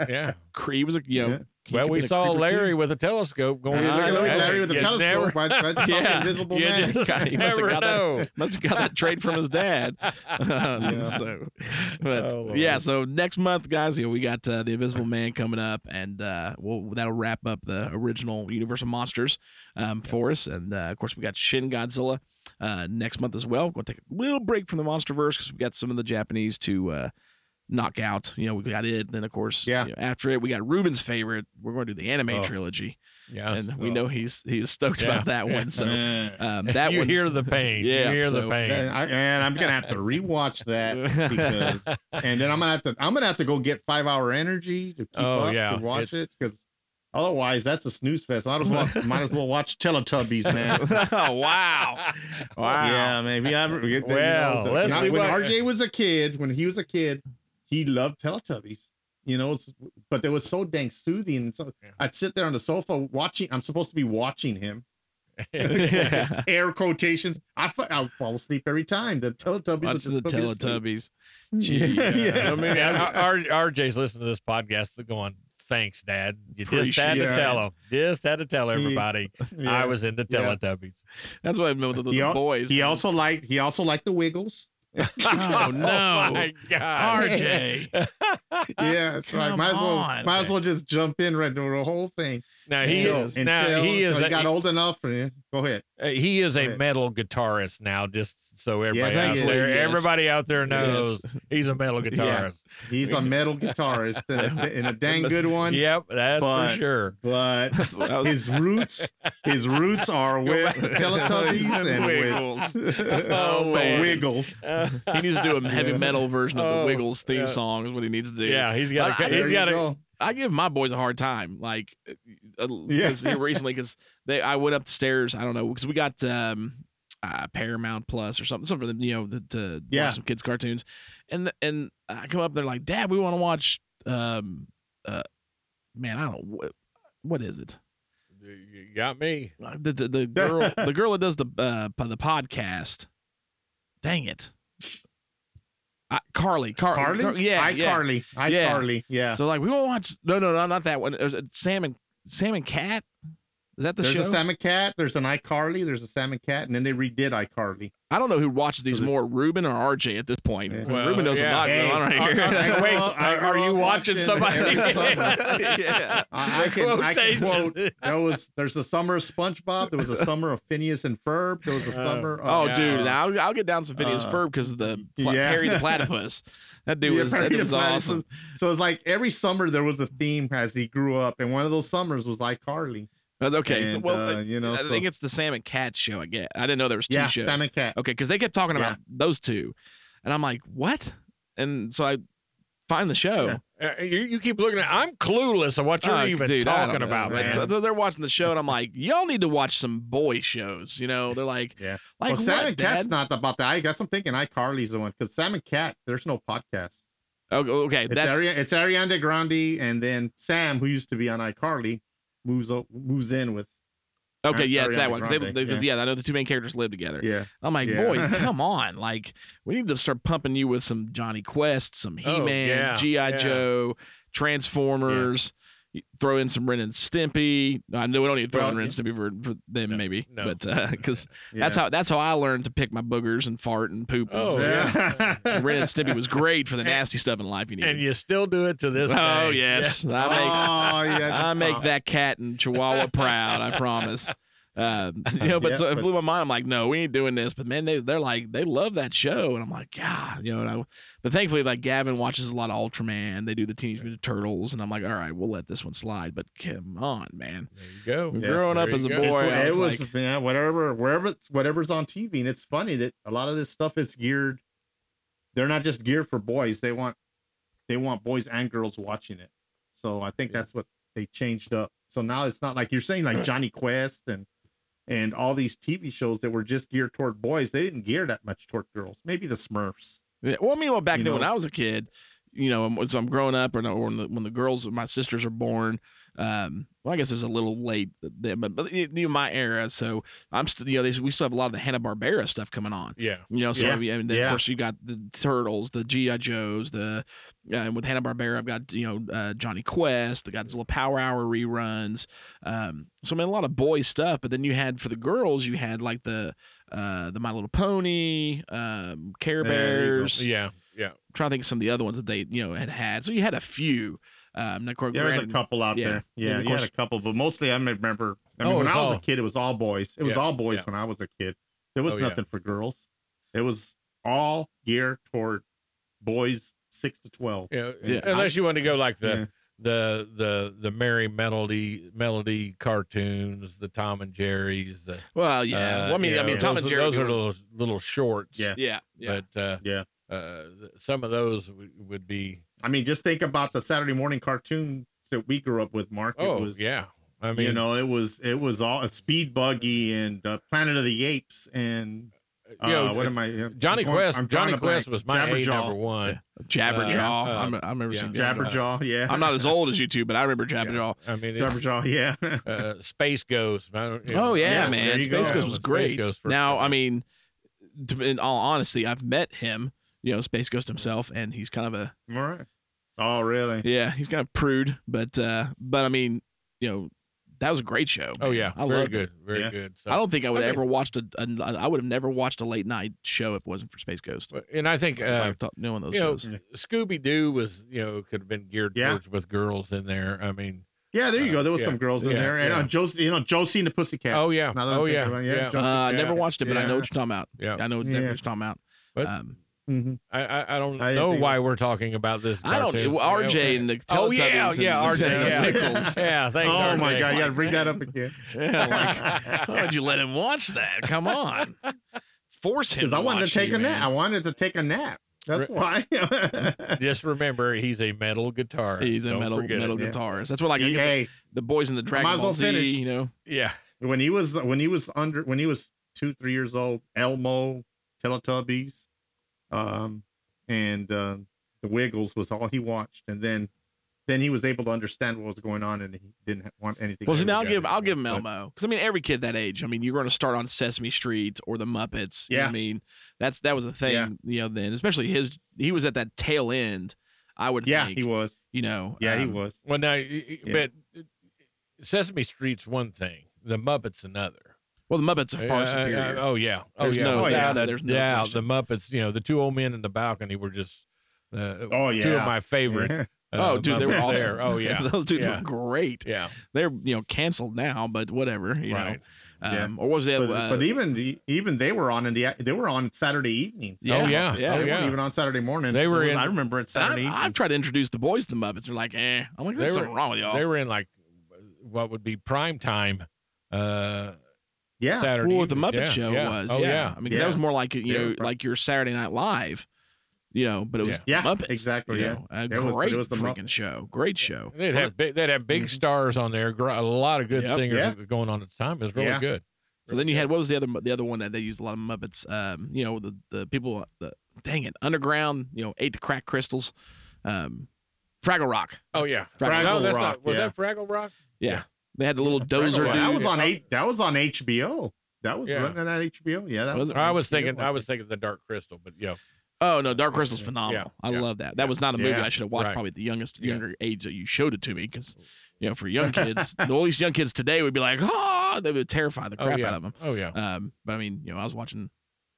Speaker 6: Yeah.
Speaker 5: Cre- He was a, you know.
Speaker 7: Yeah.
Speaker 6: Well, we saw
Speaker 5: too.
Speaker 6: Larry with a telescope going.
Speaker 7: Yeah, look at. Larry with the
Speaker 6: You
Speaker 7: telescope.
Speaker 6: never-
Speaker 7: by *laughs*
Speaker 5: Yeah.
Speaker 7: Invisible Man. *laughs*
Speaker 6: just
Speaker 5: he must have got that-
Speaker 6: know. *laughs*
Speaker 5: Must have got that trade from his dad.
Speaker 7: Yeah.
Speaker 5: So, but
Speaker 6: Oh,
Speaker 5: yeah, so next month, guys, you know, we got uh, the Invisible Man coming up, and uh, we'll that'll wrap up the original Universal Monsters um, for us, and uh, of course we got Shin Godzilla uh, next month as well. We're gonna take a little break from the MonsterVerse because we got some of the Japanese to. Uh, Knock out, you know, we got it. Then, of course,
Speaker 7: Yeah.
Speaker 5: you know, after it, we got Ruben's favorite. We're going to do the anime
Speaker 7: Oh.
Speaker 5: trilogy,
Speaker 6: Yes.
Speaker 5: and we know he's he's stoked
Speaker 6: Yeah.
Speaker 5: about that
Speaker 6: Yeah.
Speaker 5: one. So, *laughs* um, that
Speaker 6: you hear the pain.
Speaker 5: Yeah,
Speaker 6: you hear
Speaker 5: so-
Speaker 6: the pain.
Speaker 7: And, I, and I'm gonna have to rewatch that because, *laughs* and then I'm gonna have to I'm gonna have to go get five hour energy to keep
Speaker 6: Oh,
Speaker 7: up
Speaker 6: yeah.
Speaker 7: to watch
Speaker 6: It's-
Speaker 7: it because otherwise that's a snooze fest. I just want, might as well watch Teletubbies, man. *laughs*
Speaker 5: oh wow, wow.
Speaker 7: Yeah, man. We ever, we, you know,
Speaker 6: Well,
Speaker 7: the-
Speaker 6: let's
Speaker 7: not-
Speaker 6: see
Speaker 7: when
Speaker 6: what-
Speaker 7: RJ was a kid, when he was a kid, he loved Teletubbies. You know, but it was so dang soothing. And so I'd sit there on the sofa watching. I'm supposed to be watching him.
Speaker 5: Yeah. *laughs*
Speaker 7: Air quotations. I fa- I would fall asleep every time. The Teletubbies.
Speaker 5: Watch
Speaker 7: would
Speaker 5: the
Speaker 7: just put me to sleep.
Speaker 5: Teletubbies. *laughs*
Speaker 7: Yeah.
Speaker 5: Jeez.
Speaker 6: I mean, R- R- RJ's listening to this podcast going, thanks, Dad. You just had to tell him. Just had to tell everybody
Speaker 7: Yeah.
Speaker 6: I was in the
Speaker 7: Yeah.
Speaker 6: Teletubbies.
Speaker 5: That's what I meant with the, the
Speaker 7: al-
Speaker 5: boys.
Speaker 7: he
Speaker 5: man.
Speaker 7: also liked. He also liked the Wiggles. *laughs*
Speaker 5: Oh no,
Speaker 6: my God.
Speaker 5: RJ. *laughs*
Speaker 7: Yeah, that's right.
Speaker 5: Come
Speaker 7: Might as well.
Speaker 5: on.
Speaker 7: Might as well just jump in right to the whole thing.
Speaker 6: Now he
Speaker 7: Until-
Speaker 6: is. Now
Speaker 7: until-
Speaker 6: he is. a-
Speaker 7: he got old enough. For, go ahead.
Speaker 6: Uh, he is
Speaker 7: Go
Speaker 6: a
Speaker 7: ahead.
Speaker 6: metal guitarist now, just so everybody
Speaker 7: Yes,
Speaker 6: out there,
Speaker 5: Yes.
Speaker 6: everybody out there knows he's a metal guitarist.
Speaker 7: He's a metal guitarist and a, *laughs* and a dang good one.
Speaker 6: Yep, that's
Speaker 7: But-
Speaker 6: for sure.
Speaker 7: But
Speaker 5: That's what was.
Speaker 7: his *laughs* roots, his roots are *laughs* with Teletubbies and
Speaker 5: Wiggles.
Speaker 7: with
Speaker 5: Oh,
Speaker 7: the
Speaker 5: man.
Speaker 7: Wiggles.
Speaker 5: He needs to do a heavy
Speaker 7: Yeah.
Speaker 5: metal version of the
Speaker 6: Oh,
Speaker 5: Wiggles theme
Speaker 6: yeah.
Speaker 5: song. Is what he needs to do.
Speaker 6: Yeah, he's got.
Speaker 5: I-
Speaker 6: A,
Speaker 7: There
Speaker 6: he's
Speaker 7: you
Speaker 6: got. A,
Speaker 7: go.
Speaker 5: I give my boys a hard time, like, uh,
Speaker 7: Yeah.
Speaker 5: because recently, because they, I went upstairs. I don't know, because we got um, uh, Paramount Plus or something, something for them, you know, the, to
Speaker 7: Yeah.
Speaker 5: watch some kids' cartoons, and and I come up, they're like, Dad, we want to watch, um, uh, man, I don't, what, what is it?
Speaker 6: you got me.
Speaker 5: Uh, The the, the girl, *laughs* the girl that does the uh the podcast. Dang it. I, Carly, Car-
Speaker 7: Carly?
Speaker 5: Car- yeah,
Speaker 7: I
Speaker 5: yeah.
Speaker 7: Carly. I
Speaker 5: Yeah.
Speaker 7: Carly. Yeah.
Speaker 5: So like we won't watch. No, no, no, not that one. There's a Sam and Sam and Cat. Is that the
Speaker 7: there's
Speaker 5: show?
Speaker 7: a Sam and Cat. There's an iCarly. There's a Sam and Cat, and then they redid iCarly.
Speaker 5: I don't know who watches these
Speaker 7: So
Speaker 5: more, Ruben or RJ at this point.
Speaker 7: Yeah.
Speaker 5: Well, Ruben knows
Speaker 6: yeah.
Speaker 5: a lot
Speaker 7: Hey,
Speaker 5: going on right here.
Speaker 6: are-
Speaker 7: I
Speaker 6: wait,
Speaker 7: I
Speaker 6: are- are you
Speaker 7: up
Speaker 6: watching somebody? *laughs*
Speaker 5: yeah.
Speaker 7: I, I can, I can quote. There was there's a summer of SpongeBob. There was a summer of Phineas and Ferb. There was a
Speaker 6: Oh.
Speaker 7: summer.
Speaker 5: Oh,
Speaker 7: Of,
Speaker 6: Yeah.
Speaker 5: dude, now I'll, I'll get down some Phineas
Speaker 7: Uh,
Speaker 5: Ferb because of the pla-
Speaker 7: yeah.
Speaker 5: Perry the *laughs* Platypus. That dude
Speaker 7: Yeah,
Speaker 5: was, that dude was
Speaker 7: Platypus.
Speaker 5: awesome.
Speaker 7: So it's like every summer there was a theme as he grew up, and one of those summers was iCarly.
Speaker 5: That's Okay, so well,
Speaker 7: uh, you know,
Speaker 5: I
Speaker 7: so-
Speaker 5: think it's the Sam and Cat show. I get. I didn't know there was two
Speaker 7: Yeah,
Speaker 5: shows.
Speaker 7: and Cat.
Speaker 5: Okay, because they kept talking
Speaker 7: Yeah.
Speaker 5: about those two, and I'm like, what? And so I find the show.
Speaker 7: Yeah.
Speaker 6: Uh, you, you keep looking at. I'm clueless of what you're
Speaker 5: Oh,
Speaker 6: even
Speaker 5: dude, I don't
Speaker 6: talking
Speaker 5: know,
Speaker 6: about, man.
Speaker 5: So they're watching the show, and I'm like, y'all need to watch some boy shows. You know, they're like,
Speaker 7: Yeah.
Speaker 5: like
Speaker 7: well, Salmon
Speaker 5: what,
Speaker 7: Cat's
Speaker 5: Dad?
Speaker 7: not about that. I guess I'm thinking iCarly's the one because Sam and Cat. There's no podcast.
Speaker 5: Oh, okay,
Speaker 7: It's,
Speaker 5: that's
Speaker 7: Ari- it's Ariana Grande, and then Sam, who used to be on iCarly, moves o- moves in with.
Speaker 5: okay. Yeah, it's that one because because yeah. I know the two main characters live together.
Speaker 7: Yeah.
Speaker 5: I'm like,
Speaker 7: Yeah.
Speaker 5: boys, *laughs* come on! Like, we need to start pumping you with some Jonny Quest, some He
Speaker 6: Oh,
Speaker 5: Man,
Speaker 6: yeah,
Speaker 5: GI
Speaker 6: yeah.
Speaker 5: Joe, Transformers. You Throw in some Ren and Stimpy. I know we don't need to throw
Speaker 7: Well,
Speaker 5: in Ren and Stimpy for, for them,
Speaker 6: No,
Speaker 5: maybe,
Speaker 6: no.
Speaker 5: but uh, because *laughs*
Speaker 7: yeah.
Speaker 5: that's how that's how I learned to pick my boogers and fart and poop. and
Speaker 6: Oh,
Speaker 5: stuff.
Speaker 7: Yeah.
Speaker 5: Ren and Stimpy was great for the *laughs* nasty stuff in life you need.
Speaker 6: and you still do it to this oh, day.
Speaker 5: oh yes, I make
Speaker 7: oh yeah.
Speaker 5: I make that cat and Chihuahua proud. I promise. Um, *laughs* you know, but
Speaker 7: Yeah,
Speaker 5: so it blew my mind. I'm like, no, we ain't doing this. But man, they they're like they love that show, and I'm like, God, you know. And I, but thankfully, like Gavin watches a lot of Ultraman. They do the Teenage Mutant Turtles, and I'm like, all right, we'll let this one slide. But come on, man.
Speaker 6: There you go.
Speaker 7: Yeah,
Speaker 5: Growing up as a boy,
Speaker 6: go.
Speaker 5: I
Speaker 7: it
Speaker 5: was like-
Speaker 7: man, whatever wherever it's, whatever's on TV, and it's funny that a lot of this stuff is geared. They're not just geared for boys. They want they want boys and girls watching it. So I think that's what they changed up. So now it's not like you're saying like Jonny Quest and and all these TV shows that were just geared toward boys. They didn't gear that much toward girls. Maybe the Smurfs.
Speaker 5: Yeah, well, I mean, well, back
Speaker 7: You
Speaker 5: then when? I was a kid, you know, so I'm growing up, or, or when, the, when the girls, my sisters are born. Um, well, I guess it's a little late then, but but you know, my era. So I'm still, you know, they, we still have a lot of the Hanna Barbera stuff coming on.
Speaker 6: Yeah.
Speaker 5: You know, so
Speaker 7: Yeah.
Speaker 5: I mean, then
Speaker 7: Yeah.
Speaker 5: of course you got the Turtles, the GI Joes, the uh, and with Hanna Barbera, I've got you know uh, Jonny Quest, the Godzilla Power Hour reruns. Um, so I mean a lot of boy stuff, but then you had for the girls, you had like the uh, the My Little Pony, um, Care. Bears.
Speaker 6: Yeah. Yeah.
Speaker 5: I'm trying to think of some of the other ones that they you know had had. So you had a few. Um, now, of course,
Speaker 7: There's a couple out
Speaker 5: yeah.
Speaker 7: there.
Speaker 5: And
Speaker 7: Yeah,
Speaker 5: of
Speaker 7: you
Speaker 5: course-
Speaker 7: had a couple, but mostly I remember. I mean,
Speaker 6: Oh,
Speaker 7: when I was
Speaker 6: all-
Speaker 7: a kid, it was all boys. It was
Speaker 6: Yeah,
Speaker 7: all boys
Speaker 6: yeah.
Speaker 7: when I was a kid. There was
Speaker 6: Oh, yeah.
Speaker 7: nothing for girls. It was all geared toward boys six to twelve.
Speaker 6: Yeah,
Speaker 5: Yeah,
Speaker 6: unless you want to go like the
Speaker 7: Yeah.
Speaker 6: the the the Merry Melody Melody cartoons, the Tom and Jerry's. The,
Speaker 5: Well, yeah.
Speaker 6: uh,
Speaker 5: well, I mean,
Speaker 6: you
Speaker 5: I mean,
Speaker 6: know,
Speaker 5: Tom
Speaker 6: those,
Speaker 5: and Jerry.
Speaker 6: Those
Speaker 5: they
Speaker 6: are little little shorts.
Speaker 7: Yeah.
Speaker 5: yeah, yeah.
Speaker 6: But uh,
Speaker 7: Yeah.
Speaker 6: uh, some of those would, would be.
Speaker 7: I mean, just think about the Saturday morning cartoons that we grew up with. Mark.
Speaker 6: Oh
Speaker 7: it was,
Speaker 6: yeah. I mean,
Speaker 7: you know, it was it was all a Speed Buggy and uh, Planet of the Apes and uh,
Speaker 6: you know,
Speaker 7: what am I? uh, Jonny going-
Speaker 6: Quest.
Speaker 7: Jonny.
Speaker 6: Quest was my A
Speaker 7: Jabberjaw.
Speaker 6: number one. *laughs*
Speaker 5: Jabberjaw.
Speaker 6: Uh,
Speaker 5: I'm,
Speaker 6: uh,
Speaker 5: I remember
Speaker 6: yeah.
Speaker 5: seeing Jabberjaw.
Speaker 7: Jabberjaw. Yeah.
Speaker 5: I'm not as old as you two, but I remember Jabberjaw.
Speaker 6: I mean,
Speaker 7: Jabberjaw. Yeah. *laughs*
Speaker 6: uh, Space Ghost. I don't- you know,
Speaker 5: Oh yeah,
Speaker 7: Yeah,
Speaker 5: man, Space
Speaker 7: go.
Speaker 5: Ghost was
Speaker 6: Space
Speaker 5: great.
Speaker 6: Ghost for-
Speaker 5: now, I mean, to, in all honesty, I've met him. You know, Space Ghost himself, and he's kind of a
Speaker 7: all right. Oh really?
Speaker 5: yeah, he's kind of prude, but uh, but I mean, you know, that was a great show.
Speaker 6: Oh yeah,
Speaker 5: I
Speaker 6: very good,
Speaker 5: it.
Speaker 6: very
Speaker 7: Yeah.
Speaker 6: good. So,
Speaker 5: I don't think I would
Speaker 6: I mean-
Speaker 5: ever watched a, a. I would have never watched a late night show if it wasn't for Space Ghost.
Speaker 6: and I think uh,
Speaker 5: like th- knowing those
Speaker 6: you know,
Speaker 5: shows.
Speaker 6: Scooby Doo was you know could have been geared
Speaker 7: Yeah.
Speaker 6: towards with girls in there. I mean,
Speaker 7: Yeah, there you
Speaker 6: Uh,
Speaker 7: go. There was
Speaker 6: yeah,
Speaker 7: some girls in
Speaker 6: yeah,
Speaker 7: there, and
Speaker 6: yeah.
Speaker 7: uh, Josie, you know, Josie and the Pussycats.
Speaker 6: Oh, yeah.
Speaker 7: Now that I'm
Speaker 6: Oh,
Speaker 7: thinking
Speaker 6: yeah,
Speaker 7: about
Speaker 6: yeah.
Speaker 5: Uh, I never watched it, but I know
Speaker 7: Yeah.
Speaker 5: what you're talking about.
Speaker 6: Yeah.
Speaker 5: I know exactly
Speaker 7: Yeah.
Speaker 5: what you're talking about.
Speaker 6: But-
Speaker 5: um,
Speaker 7: Mhm.
Speaker 6: I I, I don't
Speaker 7: I
Speaker 6: know why we're talking about this.
Speaker 5: I don't.
Speaker 6: cartoon.
Speaker 5: RJ and the
Speaker 6: Oh yeah,
Speaker 5: Teletubbies
Speaker 6: yeah,
Speaker 5: and-
Speaker 6: RJ, yeah,
Speaker 5: Nichols. *laughs*
Speaker 6: yeah. Thanks,
Speaker 7: Oh my
Speaker 6: RJ.
Speaker 7: god, you gotta bring that up again. *laughs*
Speaker 5: Yeah, like, *laughs* why would you let him watch that? Come on, force him.
Speaker 7: Because I wanted to take
Speaker 5: you,
Speaker 7: a nap.
Speaker 5: man.
Speaker 7: I wanted to take a nap. That's why.
Speaker 6: Just remember, he's a metal guitarist.
Speaker 5: He's a
Speaker 6: Don't
Speaker 5: metal
Speaker 6: forget
Speaker 5: metal
Speaker 6: it.
Speaker 5: Guitarist. That's what like I get
Speaker 7: hey,
Speaker 5: the boys in the Dragon Ball
Speaker 7: well
Speaker 5: Z.
Speaker 7: finish.
Speaker 5: You know,
Speaker 6: Yeah,
Speaker 7: when he was when he was under when he was two three years old, Elmo, Teletubbies, um, and uh, the Wiggles was all he watched, and then then he was able to understand what was going on, and he didn't want anything.
Speaker 5: well, see,
Speaker 7: to
Speaker 5: now I'll give I'll give him Elmo because I mean every kid that age. I mean you're going to start on Sesame Street or the Muppets. you know
Speaker 7: Yeah.
Speaker 5: I mean that's that was a thing.
Speaker 7: Yeah.
Speaker 5: You know, then especially his he was at that tail end. I would
Speaker 7: Yeah,
Speaker 5: think.
Speaker 7: he was.
Speaker 5: You know.
Speaker 7: Yeah, he
Speaker 5: um,
Speaker 7: was.
Speaker 6: Well, now, y- y-
Speaker 7: Yeah.
Speaker 6: but uh, Sesame Street's one thing, the Muppets another.
Speaker 5: Well, the Muppets are far
Speaker 6: Uh, uh,
Speaker 5: superior.
Speaker 6: oh yeah, oh
Speaker 5: There's
Speaker 6: yeah,
Speaker 5: no
Speaker 6: without
Speaker 7: doubt.
Speaker 6: a
Speaker 5: There's no
Speaker 6: doubt.
Speaker 5: question.
Speaker 6: the Muppets, you know, the two old men in the balcony were just uh,
Speaker 7: Oh,
Speaker 6: two of my favorite. Uh,
Speaker 5: oh, dude, they were awesome.
Speaker 6: there. Oh yeah, *laughs*
Speaker 5: those dudes
Speaker 6: yeah.
Speaker 5: were great.
Speaker 6: yeah,
Speaker 5: They're you know canceled now, but whatever. You
Speaker 6: right.
Speaker 5: know. Um, Or was it?
Speaker 7: But,
Speaker 5: uh,
Speaker 7: but even even they were on in the they were on Saturday evenings.
Speaker 5: Yeah,
Speaker 6: oh yeah,
Speaker 5: yeah,
Speaker 6: oh
Speaker 7: they
Speaker 6: yeah.
Speaker 7: weren't even on Saturday morning.
Speaker 6: They were
Speaker 7: was-
Speaker 6: in-
Speaker 7: I remember it Saturday.
Speaker 5: I've, I've tried to introduce the boys to the Muppets. They're like, eh. I'm like, there's
Speaker 6: They were-
Speaker 5: something wrong with y'all.
Speaker 6: They were in like what would be prime time. Uh,
Speaker 7: yeah.
Speaker 6: Saturday.
Speaker 5: well, what the
Speaker 6: evenings.
Speaker 5: Muppet
Speaker 6: Yeah,
Speaker 5: Show
Speaker 6: yeah.
Speaker 5: was.
Speaker 6: Oh
Speaker 5: yeah.
Speaker 6: yeah.
Speaker 5: I mean,
Speaker 7: Yeah.
Speaker 5: that was more like you
Speaker 7: They
Speaker 5: know, like your Saturday Night Live. You know, but it was
Speaker 7: Yeah,
Speaker 5: Muppets.
Speaker 7: exactly,
Speaker 5: you
Speaker 7: yeah.
Speaker 5: know. a
Speaker 7: It was-
Speaker 5: great
Speaker 7: it was the Mupp-
Speaker 5: freaking show. Great show.
Speaker 6: They'd have big, they'd have big stars on there. A lot of good
Speaker 5: Yep.
Speaker 6: singers
Speaker 7: Yeah.
Speaker 6: going on at the time. It was really
Speaker 7: Yeah.
Speaker 6: good.
Speaker 5: So then you had what was the other the other one that they used a lot of Muppets? Um, you know, the the people the dang it underground. You know, ate the crack crystals. Um, Fraggle Rock.
Speaker 6: Oh yeah,
Speaker 5: Fraggle
Speaker 6: no, that's
Speaker 7: Rock,
Speaker 6: not. Was
Speaker 7: yeah.
Speaker 6: that Fraggle Rock?
Speaker 5: Yeah, they had the little dozer
Speaker 7: Well, that was on eight. That was on HBO. That was
Speaker 6: Yeah.
Speaker 7: running on that HBO. Yeah, that
Speaker 5: Was
Speaker 7: was.
Speaker 6: I was
Speaker 7: HBO,
Speaker 6: thinking. I
Speaker 7: think.
Speaker 6: was thinking the Dark Crystal, but yeah,
Speaker 5: Oh no, Dark Crystal's phenomenal. I
Speaker 6: yeah,
Speaker 5: love that. That was not a movie
Speaker 7: Yeah,
Speaker 5: I should have watched
Speaker 6: right.
Speaker 5: probably at the youngest
Speaker 6: Yeah.
Speaker 5: younger age that you showed it to me because you know for young *laughs* kids, all these young kids today would be like, oh, they would terrify the
Speaker 6: oh
Speaker 5: crap
Speaker 6: yeah,
Speaker 5: out of them.
Speaker 6: oh yeah.
Speaker 5: Um, but I mean, you know, I was watching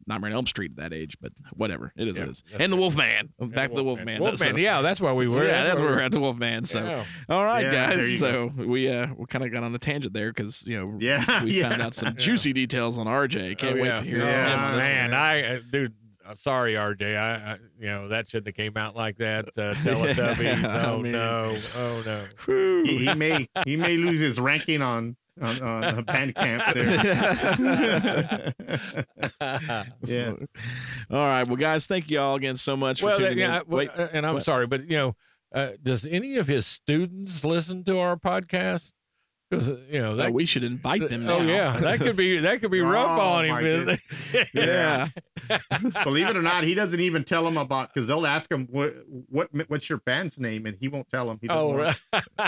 Speaker 5: Nightmare on Elm Street at that age, but whatever. It is
Speaker 6: Yeah,
Speaker 5: what it is. And the
Speaker 6: it.
Speaker 5: Wolfman. Back to the Wolfman.
Speaker 6: Wolfman,
Speaker 5: So-
Speaker 6: yeah, that's why we were.
Speaker 5: yeah, that's where we're at the Wolfman. So,
Speaker 6: Yeah.
Speaker 5: all right,
Speaker 7: Yeah,
Speaker 5: guys.
Speaker 7: you
Speaker 5: So we uh we kind of got on a tangent there because you know
Speaker 7: Yeah,
Speaker 5: we *laughs*
Speaker 7: yeah.
Speaker 5: found out some juicy details on RJ. Can't
Speaker 6: Oh,
Speaker 5: wait
Speaker 6: yeah.
Speaker 5: to hear
Speaker 7: Yeah,
Speaker 5: him on this
Speaker 6: man,
Speaker 5: one.
Speaker 6: I uh, dude. uh, Sorry, RJ. I, I, you know, that shouldn't have came out like that. Uh, *laughs* Teletubbies.
Speaker 5: I
Speaker 6: oh
Speaker 5: mean-
Speaker 6: no. Oh no.
Speaker 7: He, he may he may lose his ranking on on, on a *laughs* Bandcamp there. *laughs* yeah.
Speaker 5: All right. Well, guys, thank you all again so much
Speaker 6: well,
Speaker 5: for
Speaker 6: that,
Speaker 5: tuning
Speaker 6: yeah,
Speaker 5: in.
Speaker 6: I-
Speaker 5: Wait,
Speaker 6: and I'm
Speaker 5: what?
Speaker 6: sorry, but you know, uh, does any of his students listen to our podcast? Because you know that
Speaker 5: uh, we should invite them now.
Speaker 6: Oh yeah, that could be that could be *laughs* rough
Speaker 7: Oh,
Speaker 6: on him.
Speaker 7: my
Speaker 6: isn't it? *laughs*
Speaker 5: yeah.
Speaker 7: Believe it or not, he doesn't even tell them about because they'll ask him what what what's your band's name, and he won't tell them. He
Speaker 6: Oh, right.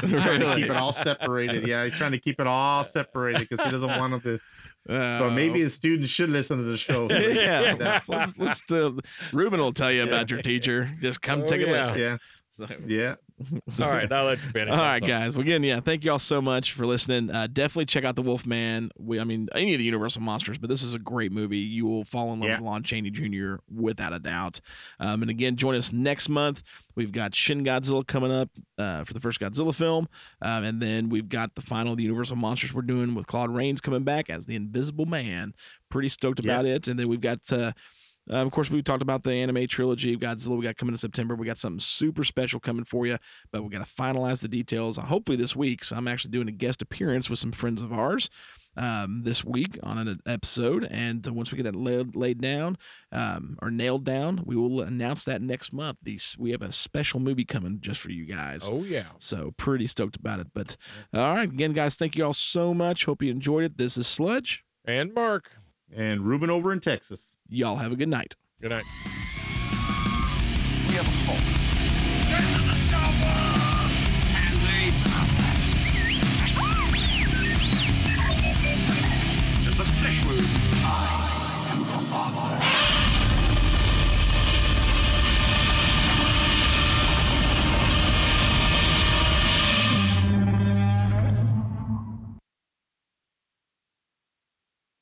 Speaker 7: He's *laughs* trying to keep it all separated. Yeah, he's trying to keep it all separated because he doesn't want them to. But maybe his students should listen to the show.
Speaker 5: yeah. let's let's uh, Ruben will tell you about your teacher. Just come
Speaker 6: Oh,
Speaker 5: take a
Speaker 6: yeah.
Speaker 5: listen.
Speaker 7: yeah, *laughs*
Speaker 5: So-
Speaker 7: yeah.
Speaker 5: so- *laughs*
Speaker 6: All right, I'll let you finish.
Speaker 5: All right,
Speaker 6: I'm sorry.
Speaker 5: guys. Well, again, yeah, thank you all so much for listening. Uh, definitely check out the Wolfman. We, I mean, any of the Universal monsters, but this is a great movie. You will fall in love
Speaker 7: Yeah.
Speaker 5: with Lon Chaney Jr. without a doubt. Um, and again, join us next month. We've got Shin Godzilla coming up uh, for the first Godzilla film, um, and then we've got the final of the Universal monsters we're doing with Claude Rains coming back as the Invisible Man. Pretty stoked
Speaker 7: Yeah.
Speaker 5: about it. And then we've got. Uh, um, of course, we talked about the anime trilogy of Godzilla. We got coming in September. We got something super special coming for you, but we got to finalize the details. uh, Hopefully this week. So I'm actually doing a guest appearance with some friends of ours um, this week on an episode. And uh, once we get that laid, laid down um, or nailed down, we will announce that next month. These we have a special movie coming just for you guys.
Speaker 6: Oh yeah.
Speaker 5: So pretty stoked about it. But all right, again, guys, thank you all so much. Hope you enjoyed it. This is Sludge.
Speaker 6: And Mark.
Speaker 7: And Ruben over in Texas.
Speaker 5: Y'all have a good night.
Speaker 6: Good night.
Speaker 9: Get to the